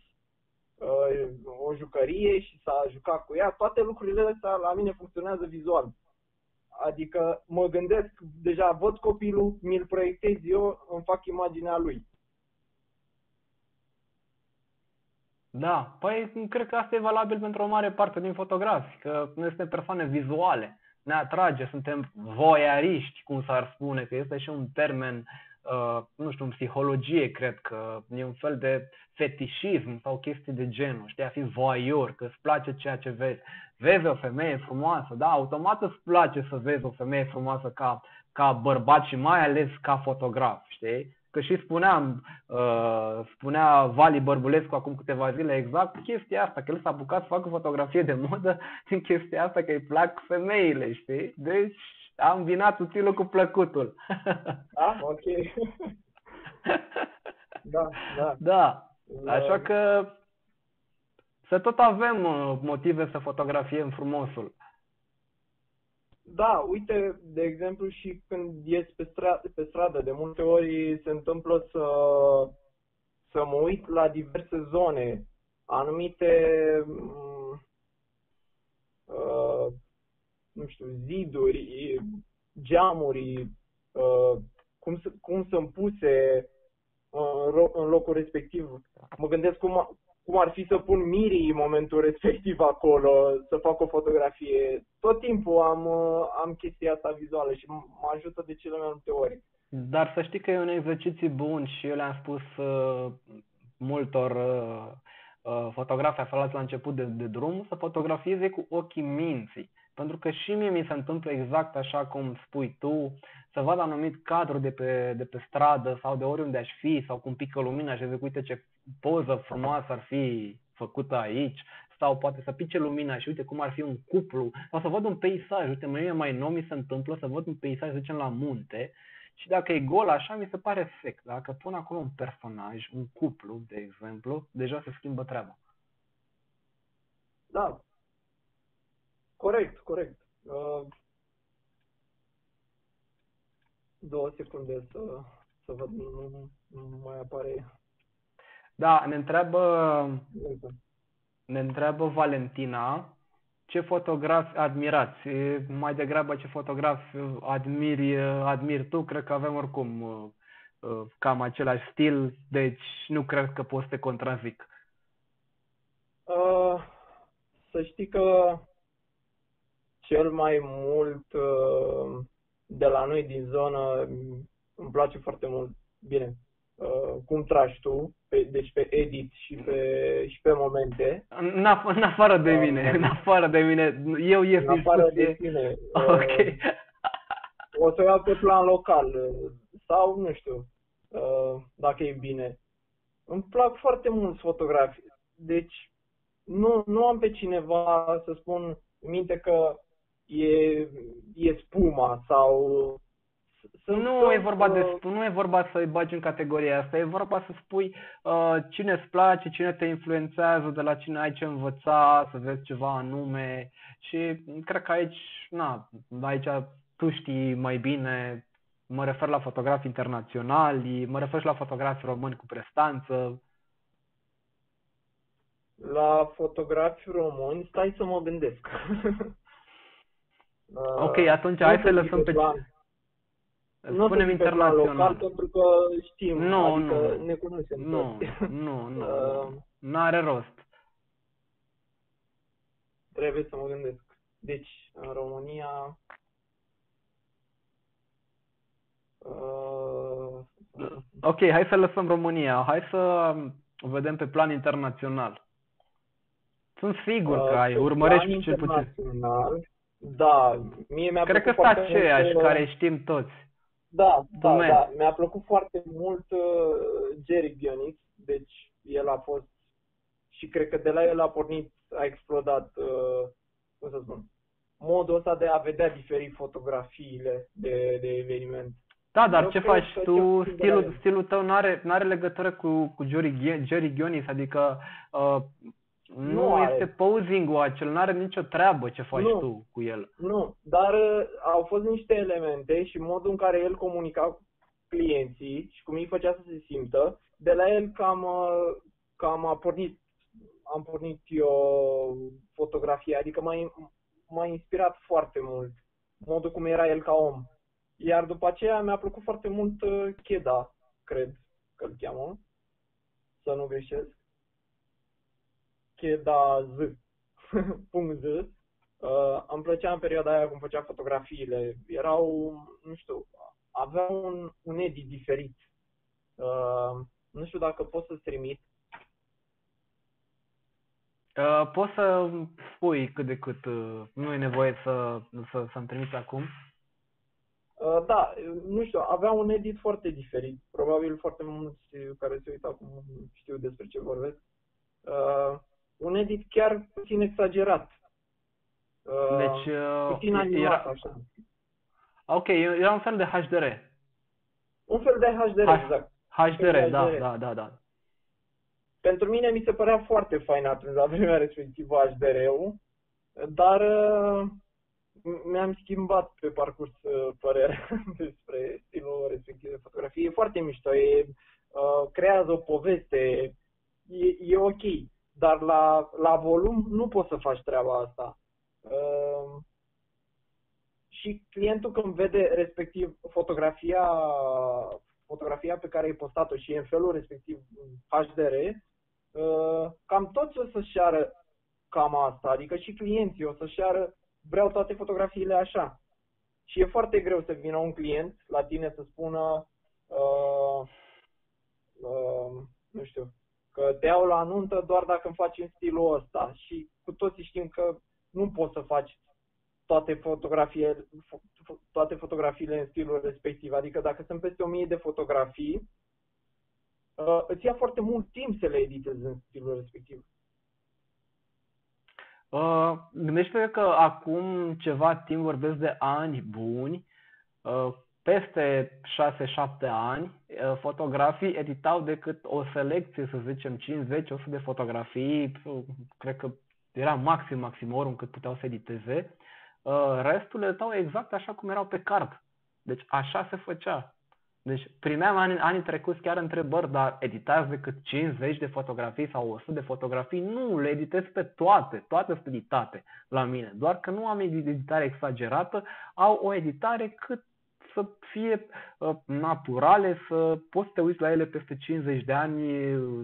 uh, o jucărie și s-a jucat cu ea. Toate lucrurile astea la mine funcționează vizual. Adică mă gândesc, deja văd copilul, mi-l proiectez eu, îmi fac imaginea lui. Da, păi cred că asta e valabil pentru o mare parte din fotografi, că noi suntem persoane vizuale, ne atrage, suntem voiariști, cum s-ar spune, că este și un termen, uh, nu știu, în psihologie, cred că e un fel de fetișism sau chestii de genul, știi, a fi voyeur, că îți place ceea ce vezi. Vezi o femeie frumoasă, da, automat îți place să vezi o femeie frumoasă ca, ca bărbat și mai ales ca fotograf, știi? Că și spuneam, uh, spunea Vali Bărbulescu acum câteva zile exact chestia asta, că el s-a apucat să facă fotografie de modă din chestia asta, că îi plac femeile, știi? Deci am vinat utilul cu plăcutul. Ah, ok. da, da. Da, așa că să tot avem uh, motive să fotografiem frumosul. Da, uite, de exemplu, și când ies pe, stradă, pe stradă, de multe ori se întâmplă să, să mă uit la diverse zone, anumite, uh, nu știu, ziduri, geamuri, uh, cum, cum sunt puse uh, în locul respectiv. Mă gândesc cum, cum ar fi să pun mirii în momentul respectiv acolo, să fac o fotografie. Tot timpul am, am chestia asta vizuală și mă ajută de cele mai multe ori. Dar să știi că e un exercițiu bun și eu le-am spus uh, multor uh, uh, fotografi aflați la început de, de drum să fotografieze cu ochii minții. Pentru că și mie mi se întâmplă exact așa cum spui tu, să văd anumit cadru de pe, de pe stradă sau de oriunde aș fi sau cum pică lumina și zic uite ce poză frumoasă ar fi făcută aici sau poate să pice lumina și uite cum ar fi un cuplu sau să văd un peisaj, uite mie mai nou mi se întâmplă să văd un peisaj, să zicem la munte și dacă e gol așa, mi se pare sec. Dacă pun acolo un personaj, un cuplu, de exemplu, deja se schimbă treaba. Da. Corect, corect. Uh, două secunde să, să văd, nu, nu mai apare. Da, ne întreabă, ne întreabă Valentina ce fotografi admirați. Mai degrabă ce fotografi admiri, admiri tu, cred că avem oricum uh, uh, cam același stil, deci nu cred că poți să te contrazic. Uh, să știi că cel mai mult uh, de la noi din zonă îmi place foarte mult bine, uh, cum tragi tu, pe, deci pe edit și pe, și pe momente. În, af- în afară de mine, în afară de mine, eu ies În afară de discuție. tine. Ok. Uh, o să o iau pe plan local uh, sau, nu știu, uh, dacă e bine. Îmi plac foarte mult fotografii. Deci, nu, nu am pe cineva să spun în minte că e, e spuma sau... Sunt Nu tot, e vorba de uh, nu e vorba să-i bagi în categoria asta, e vorba să spui uh, cine îți place, cine te influențează, de la cine ai ce învăța, să vezi ceva anume și cred că aici, na, aici tu știi mai bine, mă refer la fotografi internaționali, mă refer și la fotografi români cu prestanță. La fotografi români, stai să mă gândesc. Uh, Ok, atunci nu hai te să zic lăsăm pe plan- Nu Spunem te zic pe plan local internațional. pentru că știm, Nu, adică nu. ne cunoaștem Nu, toți. nu, nu, Uh, nu. N-are rost. Trebuie să mă gândesc. Deci, în România... Uh, Ok, hai să lăsăm România. Hai să vedem pe plan internațional. Sunt sigur că ai, pe urmărești plan cel puțin. internațional, Da, mie mi-a Cred că plăcut sunt foarte aceiași mult, uh, care știm toți. Da, da, Moment. da. Mi-a plăcut foarte mult uh, Jerry Bionic, deci el a fost și cred că de la el a pornit, a explodat, uh, cum să spun, modul ăsta de a vedea diferit fotografiile de, de eveniment. Da, dar Eu ce cred faci că tu? cel puțin de la Stilul, el. stilul tău nu are, n-are legătură cu, cu Jerry, Ghi- Jerry Gionis, adică uh, nu, Nu are. este posing-ul acel, nu are nicio treabă ce faci Nu. tu cu el. Nu, dar uh, au fost niște elemente și modul în care el comunica cu clienții și cum îi făcea să se simtă, de la el cam, uh, cam a pornit, am pornit eu fotografia, adică m-a, in- m-a inspirat foarte mult modul cum era el ca om. Iar după aceea mi-a plăcut foarte mult uh, Cheda, cred că îl cheamă, să nu greșesc. Cheda Z. punct Z. Uh, îmi plăcea în perioada aia cum făcea fotografiile. Erau, nu știu, aveau un, un edit diferit. Uh, nu știu dacă pot să-ți trimit. Uh, poți să spui cât de cât, uh, nu e nevoie să, să, să-mi trimiți acum. Uh, da, nu știu, avea un edit foarte diferit. Probabil foarte mulți care se uită acum știu despre ce vorbesc. Uh, un edit chiar puțin exagerat. Uh, Deci, uh, puțin animat, era, așa. ok, era un fel de HDR. Un fel de HDR, H- exact. HDR, da, HDR. da, da, da. Pentru mine mi se părea foarte fain atunci, la vremea respectivă, HDR-ul, dar uh, m- mi-am schimbat pe parcurs uh, părerea despre stilul respectiv de fotografie. E foarte mișto, e, uh, creează o poveste, e, e ok, dar la, la volum nu poți să faci treaba asta. Uh, și clientul când vede respectiv fotografia fotografia pe care ai postat-o și e în felul respectiv HDR, uh, cam toți o să-și ceară cam asta, adică și clienții o să-și ceară, vreau toate fotografiile așa. Și e foarte greu să vină un client la tine să spună, uh, uh, nu știu, că te iau la nuntă doar dacă îmi faci în stilul ăsta. Și cu toții știm că nu poți să faci toate fotografie, fo- fo- toate fotografiile în stilul respectiv. Adică dacă sunt peste o mie de fotografii, uh, îți ia foarte mult timp să le editezi în stilul respectiv. Uh, gândește că acum ceva timp vorbesc de ani buni, uh, peste 6-7 ani, uh, fotografii editau decât o selecție, să zicem 50-100 de fotografii, uh, cred că era maxim maximorum cât puteau să editeze, uh, restul le dau exact așa cum erau pe card. Deci așa se făcea. Deci primeam anii, anii trecuți chiar întrebări, dar editați decât 50 de fotografii sau 100 de fotografii? Nu, le editez pe toate, toate sunt editate la mine. Doar că nu am editare exagerată, au o editare cât să fie uh, naturale, să poți să te uiți la ele peste 50 de ani,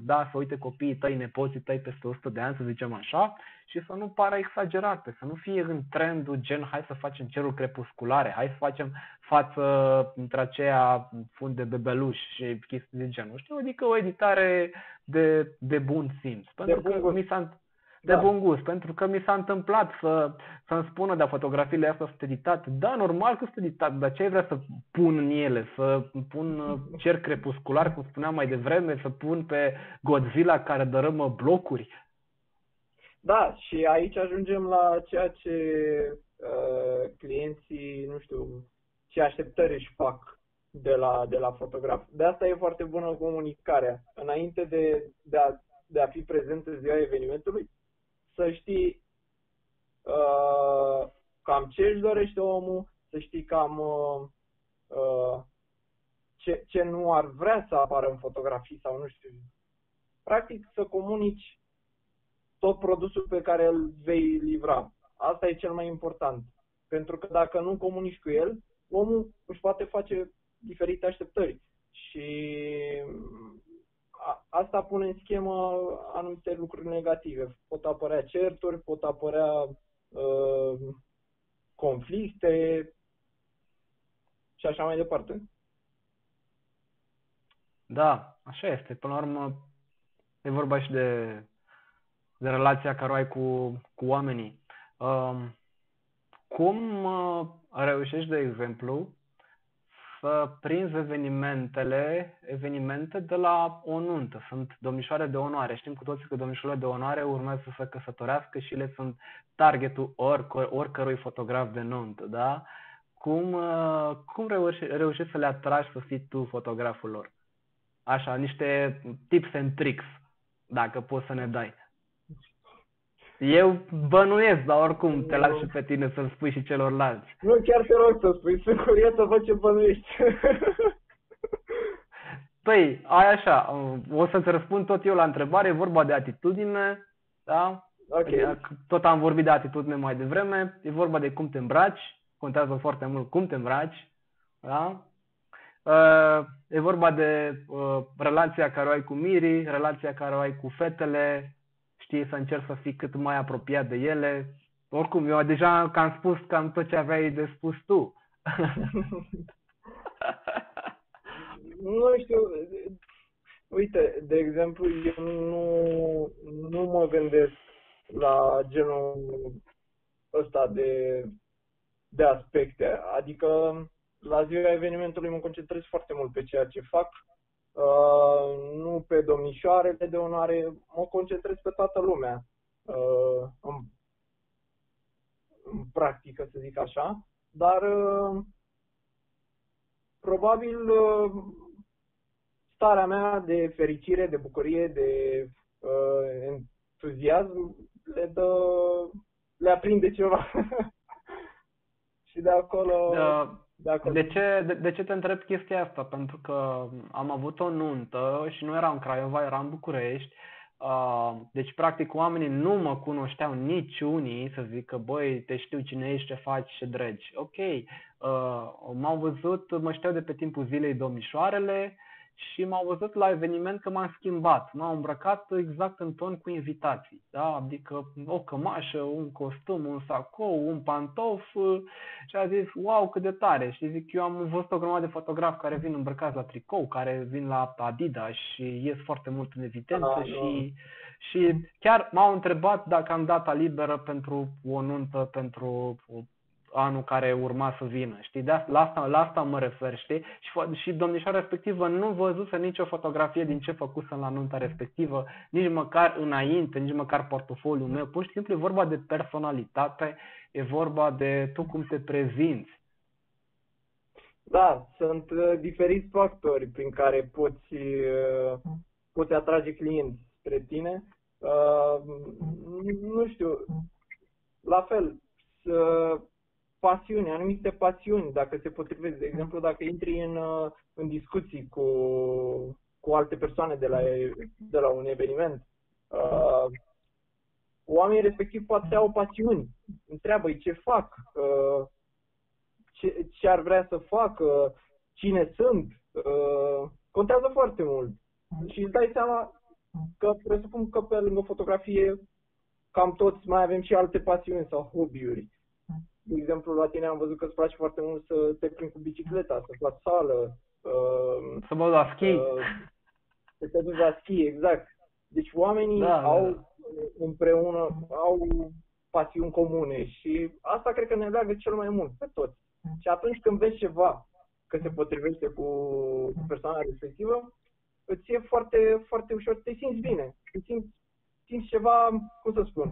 da, să uite copiii tăi, nepoții tăi peste 100 de ani, să zicem așa, și să nu pară exagerate, să nu fie în trendul gen hai să facem ceruri crepusculare, hai să facem față între aceea fund de bebeluș și chestii de genul. Știu, adică o editare de, de bun simț. Pentru de că mi s-a, de da. bun gust, pentru că mi s-a întâmplat să, să-mi spună de fotografiile astea sunt editate. Da, normal că sunt editate, dar ce ai vrea să pun în ele? Să pun uh, cer crepuscular, cum spuneam mai devreme, să pun pe Godzilla care dărâmă blocuri? Da, și aici ajungem la ceea ce uh, clienții, nu știu, ce așteptări își fac de la, de la fotograf. De asta e foarte bună comunicarea. Înainte de, de, a, de a fi prezent în ziua evenimentului, să știi uh, cam ce își dorește omul, să știi cam uh, uh, ce, ce nu ar vrea să apară în fotografii sau nu știu. Practic să comunici tot produsul pe care îl vei livra. Asta e cel mai important. Pentru că dacă nu comunici cu el, omul își poate face diferite așteptări. Și a, asta pune în schemă anumite lucruri negative. Pot apărea certuri, pot apărea uh, conflicte și așa mai departe. Da, așa este. Până la urmă, e vorba și de, de relația care o ai cu, cu oamenii. Uh, cum uh, reușești, de exemplu, să prinzi evenimentele, evenimente de la o nuntă. Sunt domnișoare de onoare. Știm cu toții că domnișoarele de onoare urmează să se căsătorească și le sunt targetul oricăr, oricărui fotograf de nuntă, da? Cum, uh, cum reușești, reușești să le atragi să fii tu fotograful lor? Așa, niște tips and tricks, dacă poți să ne dai. Eu bănuiesc, dar oricum te las și pe tine să-l spui și celorlalți. Nu, chiar te rog să spui, sunt curios să văd ce bănuiești. Păi, ai așa, o să-ți răspund tot eu la întrebare, e vorba de atitudine, da? Ok. Tot am vorbit de atitudine mai devreme, e vorba de cum te îmbraci, contează foarte mult cum te îmbraci, da? Uh, e vorba de uh, relația care o ai cu mirii, relația care o ai cu fetele, știi, să încerci să fii cât mai apropiat de ele. Oricum, eu deja că am spus cam tot ce aveai de spus tu. nu știu, uite, de exemplu, eu nu, nu mă gândesc la genul ăsta de, de aspecte. Adică la ziua evenimentului mă concentrez foarte mult pe ceea ce fac Uh, nu pe domnișoarele de onoare, mă concentrez pe toată lumea uh, în, în practică, să zic așa, dar uh, probabil uh, starea mea de fericire, de bucurie, de uh, entuziasm le dă, le aprinde ceva. și de acolo... Da de ce, de, de ce te întreb chestia asta? Pentru că am avut o nuntă și nu eram în Craiova, eram în București. Uh, deci, practic, oamenii nu mă cunoșteau nici unii să zică, băi, te știu cine ești, ce faci, ce dregi. Ok, uh, m-au văzut, mă știu de pe timpul zilei domnișoarele, și m-au văzut la eveniment că m-am schimbat. M-am îmbrăcat exact în ton cu invitații. Da? Adică o cămașă, un costum, un sacou, un pantof și a zis, wow, cât de tare. Și zic, eu am văzut o grămadă de fotografi care vin îmbrăcați la tricou, care vin la Adidas și ies foarte mult în evidență ah, și, și chiar m-au întrebat dacă am data liberă pentru o nuntă, pentru anul care urma să vină, știi? De asta, la, asta, la asta mă refer, știi? Și, și domnișoara respectivă nu văzuse nicio fotografie din ce făcusem la nunta respectivă, nici măcar înainte, nici măcar portofoliul meu. Pur și simplu e vorba de personalitate, e vorba de tu cum te prezinți. Da, sunt uh, diferiți factori prin care poți, uh, poți atrage clienți spre tine. Uh, nu știu, la fel, să pasiuni, anumite pasiuni, dacă se potrivesc. De exemplu, dacă intri în, uh, în discuții cu, cu alte persoane de la, de la un eveniment, uh, oamenii respectiv poate au pasiuni. Întreabă-i ce fac, uh, ce, ce ar vrea să facă, cine sunt, uh, contează foarte mult. Și îți dai seama că presupun că pe lângă fotografie cam toți mai avem și alte pasiuni sau hobby-uri. De exemplu, la tine am văzut că îți place foarte mult să te plimbi cu bicicleta, să faci sală. Uh, să mă la schi. Uh, să te duci la schi, exact. Deci oamenii da, au da, da. împreună, au pasiuni comune și asta cred că ne leagă cel mai mult pe toți. Și atunci când vezi ceva că se potrivește cu, cu persoana respectivă, îți e foarte, foarte ușor, te simți bine, te simți, simți ceva, cum să spun,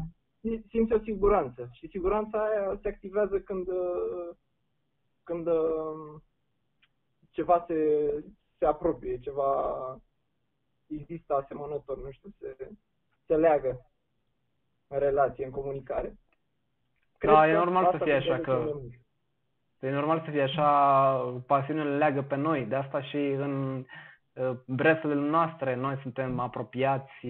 simți o siguranță. Și siguranța aia se activează când, când ceva se, se apropie, ceva există asemănător, nu știu, se, se leagă în relație, în comunicare. Cred da, e normal să fie așa că... E normal să fie așa, pasiunile leagă pe noi, de asta și în uh, bresele noastre noi suntem apropiați,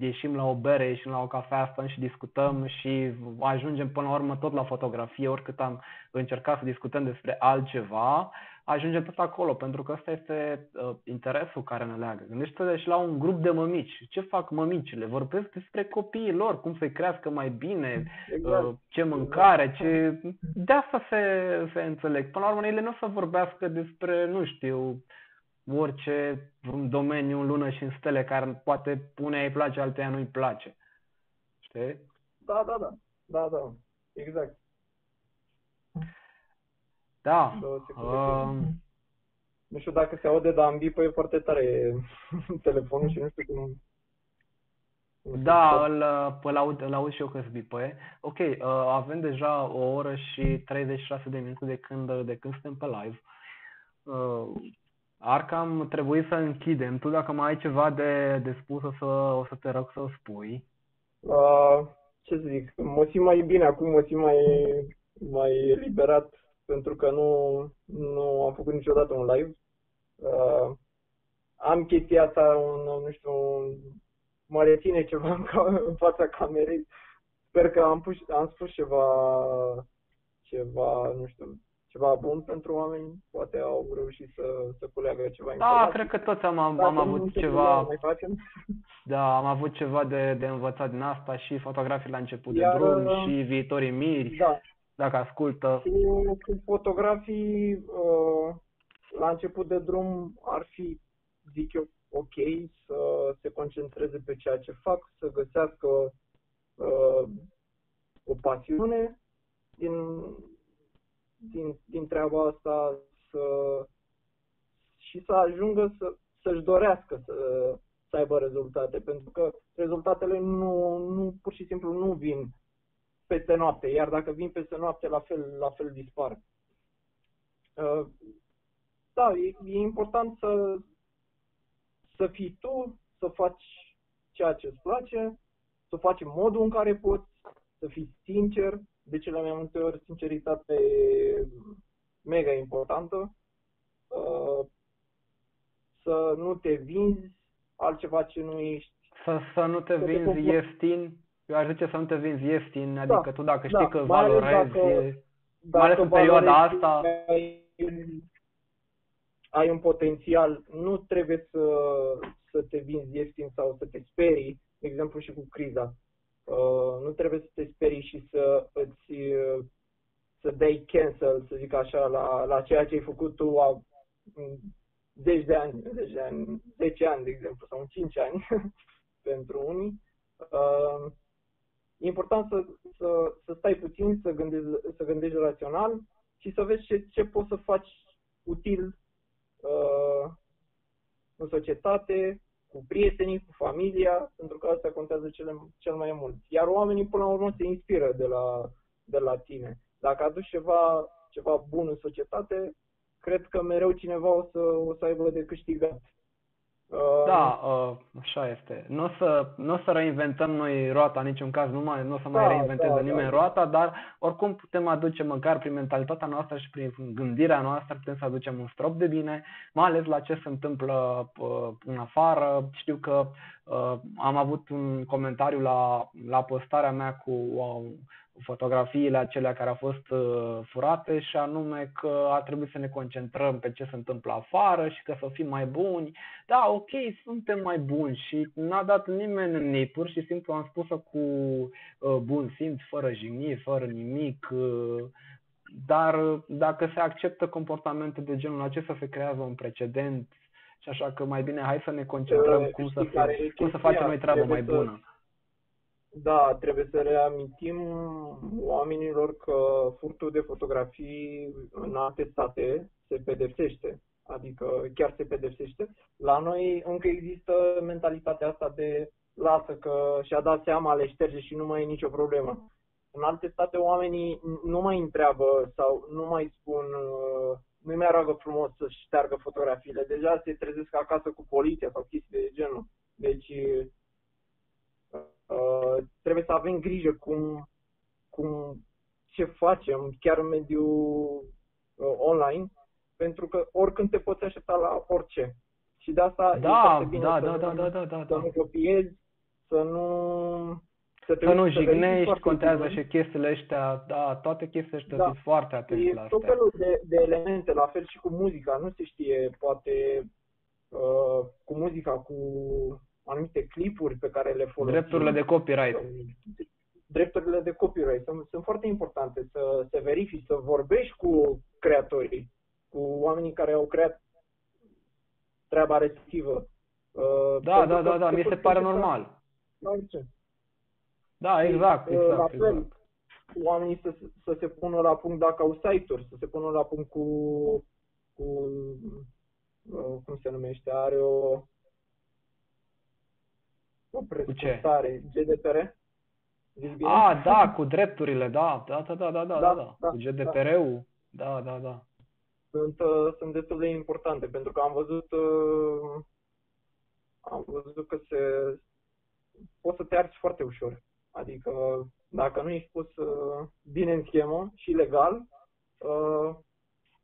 ieșim la o bere, ieșim la o cafea, stăm și discutăm și ajungem până la urmă tot la fotografie, oricât am încercat să discutăm despre altceva, ajungem tot acolo, pentru că ăsta este uh, interesul care ne leagă. Gândește-te și la un grup de mămici. Ce fac mămicile? Vorbesc despre copiii lor, cum să-i crească mai bine, exact. uh, ce mâncare, ce... De asta se, se înțeleg. Până la urmă, ele nu o să vorbească despre, nu știu, orice vreun domeniu în lună și în stele care poate pune îi place, alteia nu-i place. Știi? Da, da, da. Da, da. Exact. Da. Um... Nu știu dacă se aude, dar am e foarte tare telefonul și nu știu cum... Da, îl, îl, aud, îl aud și eu că bipăie. Ok, uh, avem deja o oră și 36 de minute de când, de când suntem pe live. Uh, ar cam trebui să închidem. Tu dacă mai ai ceva de, de spus, o să, o să te rog să o spui. Uh, ce zic, mă simt mai bine acum, mă simt mai, mai liberat pentru că nu, nu am făcut niciodată un live. Uh, am chestia asta, un, nu știu, un, mă reține ceva în, în fața camerei. Sper că am, pus, am spus ceva, ceva, nu știu, ceva bun pentru oameni, poate au reușit să, să culeagă ceva Da, cred că toți am, am, am avut ceva, da, am avut ceva de, de învățat din asta și fotografii la început Iar, de drum uh, și viitorii miri, da. dacă ascultă. Cu, cu fotografii uh, la început de drum ar fi, zic eu, ok să se concentreze pe ceea ce fac, să găsească uh, o pasiune din din, din treaba asta să, și să ajungă să, să-și dorească să, să aibă rezultate, pentru că rezultatele nu, nu pur și simplu nu vin peste noapte, iar dacă vin peste noapte, la fel, la fel dispar. Uh, da, e, e important să, să fii tu, să faci ceea ce îți place, să faci în modul în care poți, să fii sincer, de cele mai multe ori sinceritate mega importantă. Uh, să nu te vinzi altceva ce nu ești. Să, să nu te să vinzi te ieftin. Eu aș zice să nu te vinzi ieftin, adică da, tu dacă știi da, că valorezi, dacă, mai ales în perioada asta... Ai, ai un potențial, nu trebuie să, să te vinzi ieftin sau să te sperii, de exemplu și cu criza. Uh, nu trebuie să te sperii și să îți uh, să dai cancel, să zic așa, la, la ceea ce ai făcut tu a, zeci de ani, zeci de ani, 10 ani, de exemplu, sau 5 ani pentru unii. Uh, e important să, să, să stai puțin, să gândești, să gândești rațional și să vezi ce, ce poți să faci util uh, în societate, cu prietenii, cu familia, pentru că asta contează cele, cel mai mult. Iar oamenii, până la urmă, se inspiră de la, de la tine. Dacă aduci ceva, ceva bun în societate, cred că mereu cineva o să, o să aibă de câștigat. Uh, da, uh, așa este. Nu o să, n-o să reinventăm noi roata în niciun caz, nu, mai, nu o să mai da, reinventeze da, nimeni da. roata, dar oricum putem aduce măcar prin mentalitatea noastră și prin gândirea noastră putem să aducem un strop de bine, mai ales la ce se întâmplă uh, în afară. Știu că uh, am avut un comentariu la, la postarea mea cu uh, fotografiile acelea care au fost uh, furate și anume că ar trebui să ne concentrăm pe ce se întâmplă afară și că să fim mai buni. Da, ok, suntem mai buni și n-a dat nimeni în ei, pur și simplu am spus-o cu uh, bun simț, fără jigniri, fără nimic, uh, dar dacă se acceptă comportamente de genul acesta, se creează un precedent și așa că mai bine hai să ne concentrăm cum să, fie, cum să facem noi treabă mai bună. Da, trebuie să reamintim oamenilor că furtul de fotografii în alte state se pedepsește. Adică chiar se pedepsește. La noi încă există mentalitatea asta de lasă că și-a dat seama, le șterge și nu mai e nicio problemă. În alte state oamenii nu mai întreabă sau nu mai spun, uh, nu mai roagă frumos să șteargă fotografiile. Deja se trezesc acasă cu poliția sau chestii de genul. Deci Uh, trebuie să avem grijă cum, cum ce facem chiar în mediul uh, online, pentru că oricând te poți aștepta la orice. Și de asta da, e foarte bine da, să, da, nu, da, da, da, să nu copiezi, să nu... Să, să nu jignești, contează și chestiile astea, da, toate chestiile astea, da. sunt foarte atenți la astea. tot felul de, de elemente, la fel și cu muzica, nu se știe, poate, uh, cu muzica, cu anumite clipuri pe care le folosim. Drepturile de copyright. Drepturile de copyright sunt, sunt foarte importante să se verifici, să vorbești cu creatorii, cu oamenii care au creat treaba respectivă. Uh, da, da, da, da, mi se pare normal. Da, exact, uh, exact. La fel, exact. oamenii să, să se pună la punct dacă au site-uri, să se pună la punct cu, cu uh, cum se numește, are o o prescurtare, GDPR? A, da, cu drepturile, da, da, da, da, da, da, da, da. cu GDPR-ul, da, da, da. Sunt, uh, sunt destul de importante, pentru că am văzut, uh, am văzut că se, poți să te arzi foarte ușor. Adică, dacă nu ești pus uh, bine în schemă și legal, uh,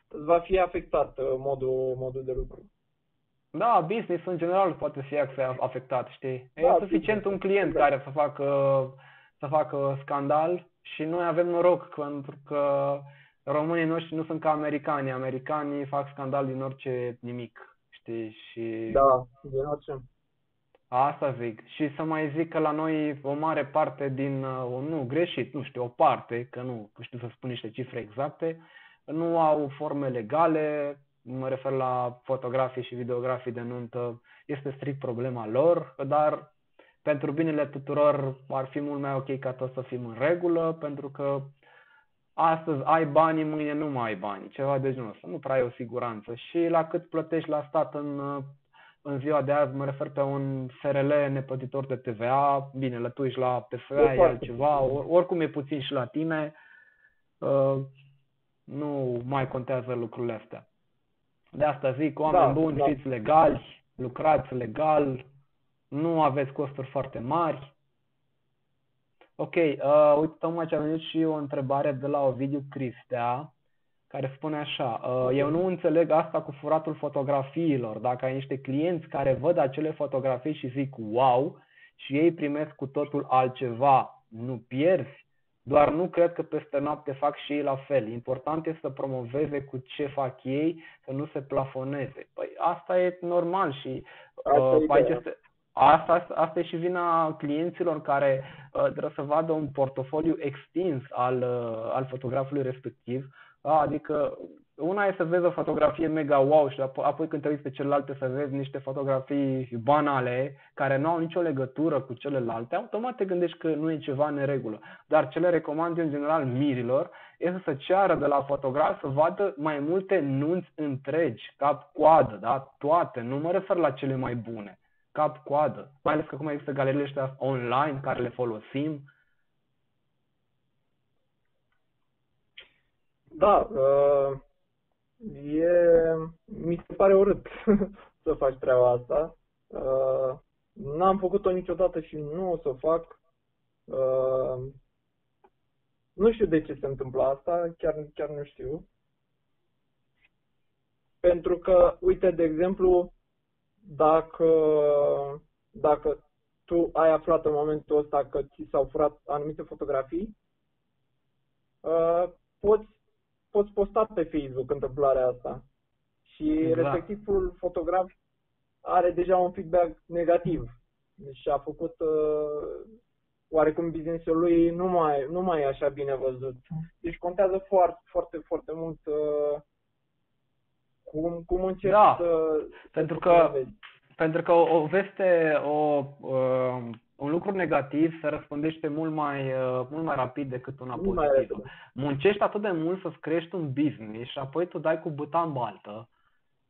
îți va fi afectat uh, modul, modul de lucru. Da, business în general poate fi afectat, știi? Da, e suficient un client da. care să facă, să facă scandal și noi avem noroc pentru că românii noștri nu sunt ca americanii. Americanii fac scandal din orice nimic, știi? Și... Da, din orice. Asta zic. Și să mai zic că la noi o mare parte din, uh, nu greșit, nu știu, o parte, că nu știu să spun niște cifre exacte, nu au forme legale, mă refer la fotografii și videografii de nuntă, este strict problema lor, dar pentru binele tuturor ar fi mult mai ok ca toți să fim în regulă, pentru că astăzi ai bani, mâine nu mai ai bani, ceva de genul ăsta, nu prea ai o siguranță. Și la cât plătești la stat în, în ziua de azi, mă refer pe un SRL neplătitor de TVA, bine, la tu ești la PFA, e altceva, or, oricum e puțin și la tine, uh, nu mai contează lucrurile astea. De asta zic, oameni da, buni, da. fiți legali, lucrați legal, nu aveți costuri foarte mari. Ok, uh, uite, tocmai ce a venit și o întrebare de la Ovidiu Cristea, care spune așa, uh, eu nu înțeleg asta cu furatul fotografiilor. Dacă ai niște clienți care văd acele fotografii și zic wow și ei primesc cu totul altceva, nu pierzi? Doar nu cred că peste noapte fac și ei la fel. Important este să promoveze cu ce fac ei, să nu se plafoneze. Păi asta e normal și uh, aici este, asta, asta e și vina clienților care uh, trebuie să vadă un portofoliu extins al, uh, al fotografului respectiv. Uh, adică una e să vezi o fotografie mega wow și apoi când te uiți pe celelalte să vezi niște fotografii banale care nu au nicio legătură cu celelalte, automat te gândești că nu e ceva în regulă. Dar ce le recomand eu în general mirilor este să ceară de la fotograf să vadă mai multe nunți întregi, cap-coadă, da? toate, nu mă refer la cele mai bune, cap-coadă. Mai ales că acum există galeriile astea online care le folosim. Da, uh e, mi se pare urât să faci treaba asta. Uh, n-am făcut-o niciodată și nu o să o fac. Uh, nu știu de ce se întâmplă asta, chiar, chiar nu știu. Pentru că, uite, de exemplu, dacă, dacă tu ai aflat în momentul ăsta că ți s-au furat anumite fotografii, uh, poți, poți posta pe Facebook întâmplarea asta. Și Exact. respectivul fotograf are deja un feedback negativ. Deci a făcut uh, oarecum businessul lui nu mai, nu mai e așa bine văzut. Deci contează foarte, foarte, foarte mult uh, cum, cum începi Da, să... pentru să că- vezi. Pentru că o, o veste, o, uh, un lucru negativ se răspândește mult mai, uh, mult mai rapid decât una Mult mai pozitivă. repede. Muncești atât de mult să-ți crești un business și apoi tu dai cu buta în baltă,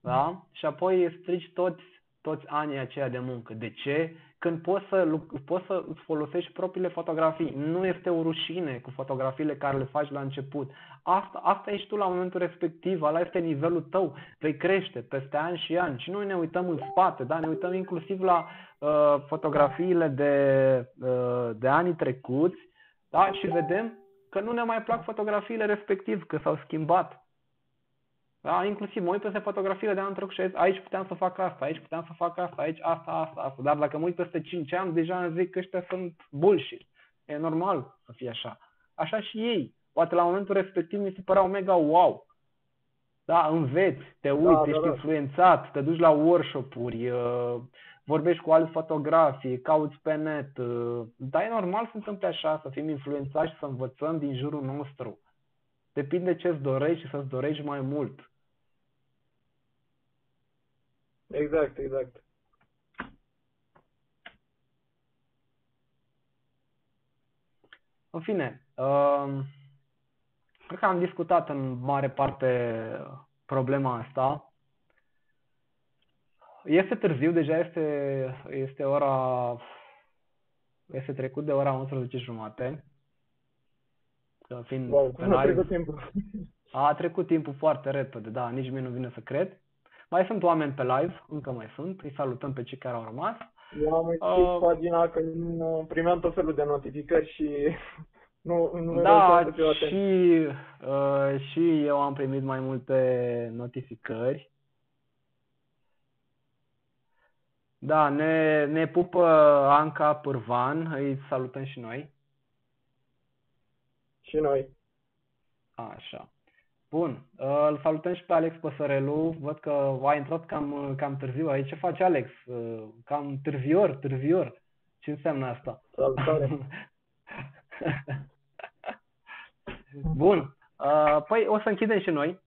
da? Și apoi strici toți, toți anii aceia de muncă. De ce? Când poți să, luc- poți să îți folosești propriile fotografii. Nu este o rușine cu fotografiile care le faci la început. Asta, asta ești tu la momentul respectiv, ăla este nivelul tău. Vei crește peste ani și ani. Și noi ne uităm în spate, da? Ne uităm inclusiv la uh, fotografiile de, uh, de anii trecuți, da? Și vedem că nu ne mai plac fotografiile respectiv, că s-au schimbat. Da, inclusiv mă uit peste fotografiile de anul trecut și aici puteam să fac asta, aici puteam să fac asta, aici asta, asta, asta. Dar dacă mă uit peste 5 ani, deja îmi zic că ăștia sunt bullshit. E normal să fie așa. Așa și ei. Poate la momentul respectiv mi se păreau mega wow. Da, înveți, te uiți, da, ești da. influențat, te duci la workshop-uri, uh, vorbești cu alți fotografii, cauți pe net. uh, Dar e normal să se întâmple așa, să fim influențați și să învățăm din jurul nostru. Depinde ce-ți dorești și să-ți dorești mai mult. Exact, exact. În fine, um, cred că am discutat în mare parte problema asta. Este târziu, deja este, este ora, este trecut de ora 11 jumate. Că Fiind Wow, pe cum a live, trecut timpul. a trecut timpul foarte repede, da, nici mie nu vine să cred. Mai sunt oameni pe live, încă mai sunt, îi salutăm pe cei care au rămas. Eu am închis Uh, pagina că nu primeam tot felul de notificări și nu, nu Da, reușeam să fiu atent. și, uh, și eu am primit mai multe notificări. Da, ne, ne pupă Anca Pârvan, îi salutăm și noi. Și noi. Așa. Bun, uh, îl salutăm și pe Alex Păsărelu. Văd că a intrat cam, cam târziu aici. Ce face Alex? Uh, Cam târzior, târzior. Ce înseamnă asta? Salutare. Bun. Uh, Păi o să închidem și noi.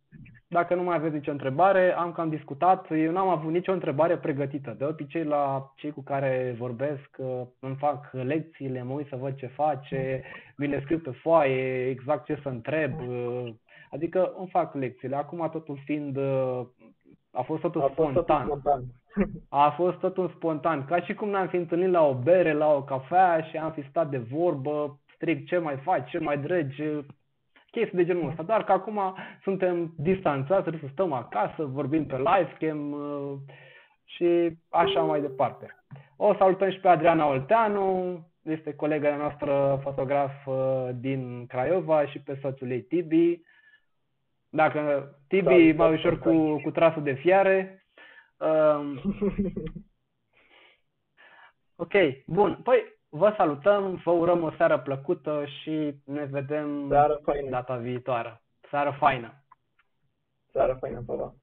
Dacă nu mai aveți nicio întrebare, am cam discutat. Eu n-am avut nicio întrebare pregătită. De obicei, la cei cu care vorbesc, uh, îmi fac lecțiile, mă uit să văd ce face, mi le scriu pe foaie, exact ce să întreb. Uh, Adică îmi fac lecțiile. Acum totul fiind, uh, a fost totul A fost totul spontan. spontan. A fost totul spontan, ca și cum ne-am fi întâlnit la o bere, la o cafea și am fi stat de vorbă, strict ce mai faci, ce mai dregi, chestii de genul ăsta. Doar că acum suntem distanțați, trebuie să stăm acasă, vorbim pe livecam uh, și așa mai departe. O salutăm și pe Adriana Olteanu, este colega noastră fotograf uh, din Craiova și pe soțul ei Tibi. Dacă Tibi Salut, mai ușor cu, cu trasul de fiare. Um, Ok, bun. Păi vă salutăm, vă urăm o seară plăcută și ne vedem Seară faină. data viitoare. Seară faină! Seară faină, pa, pa.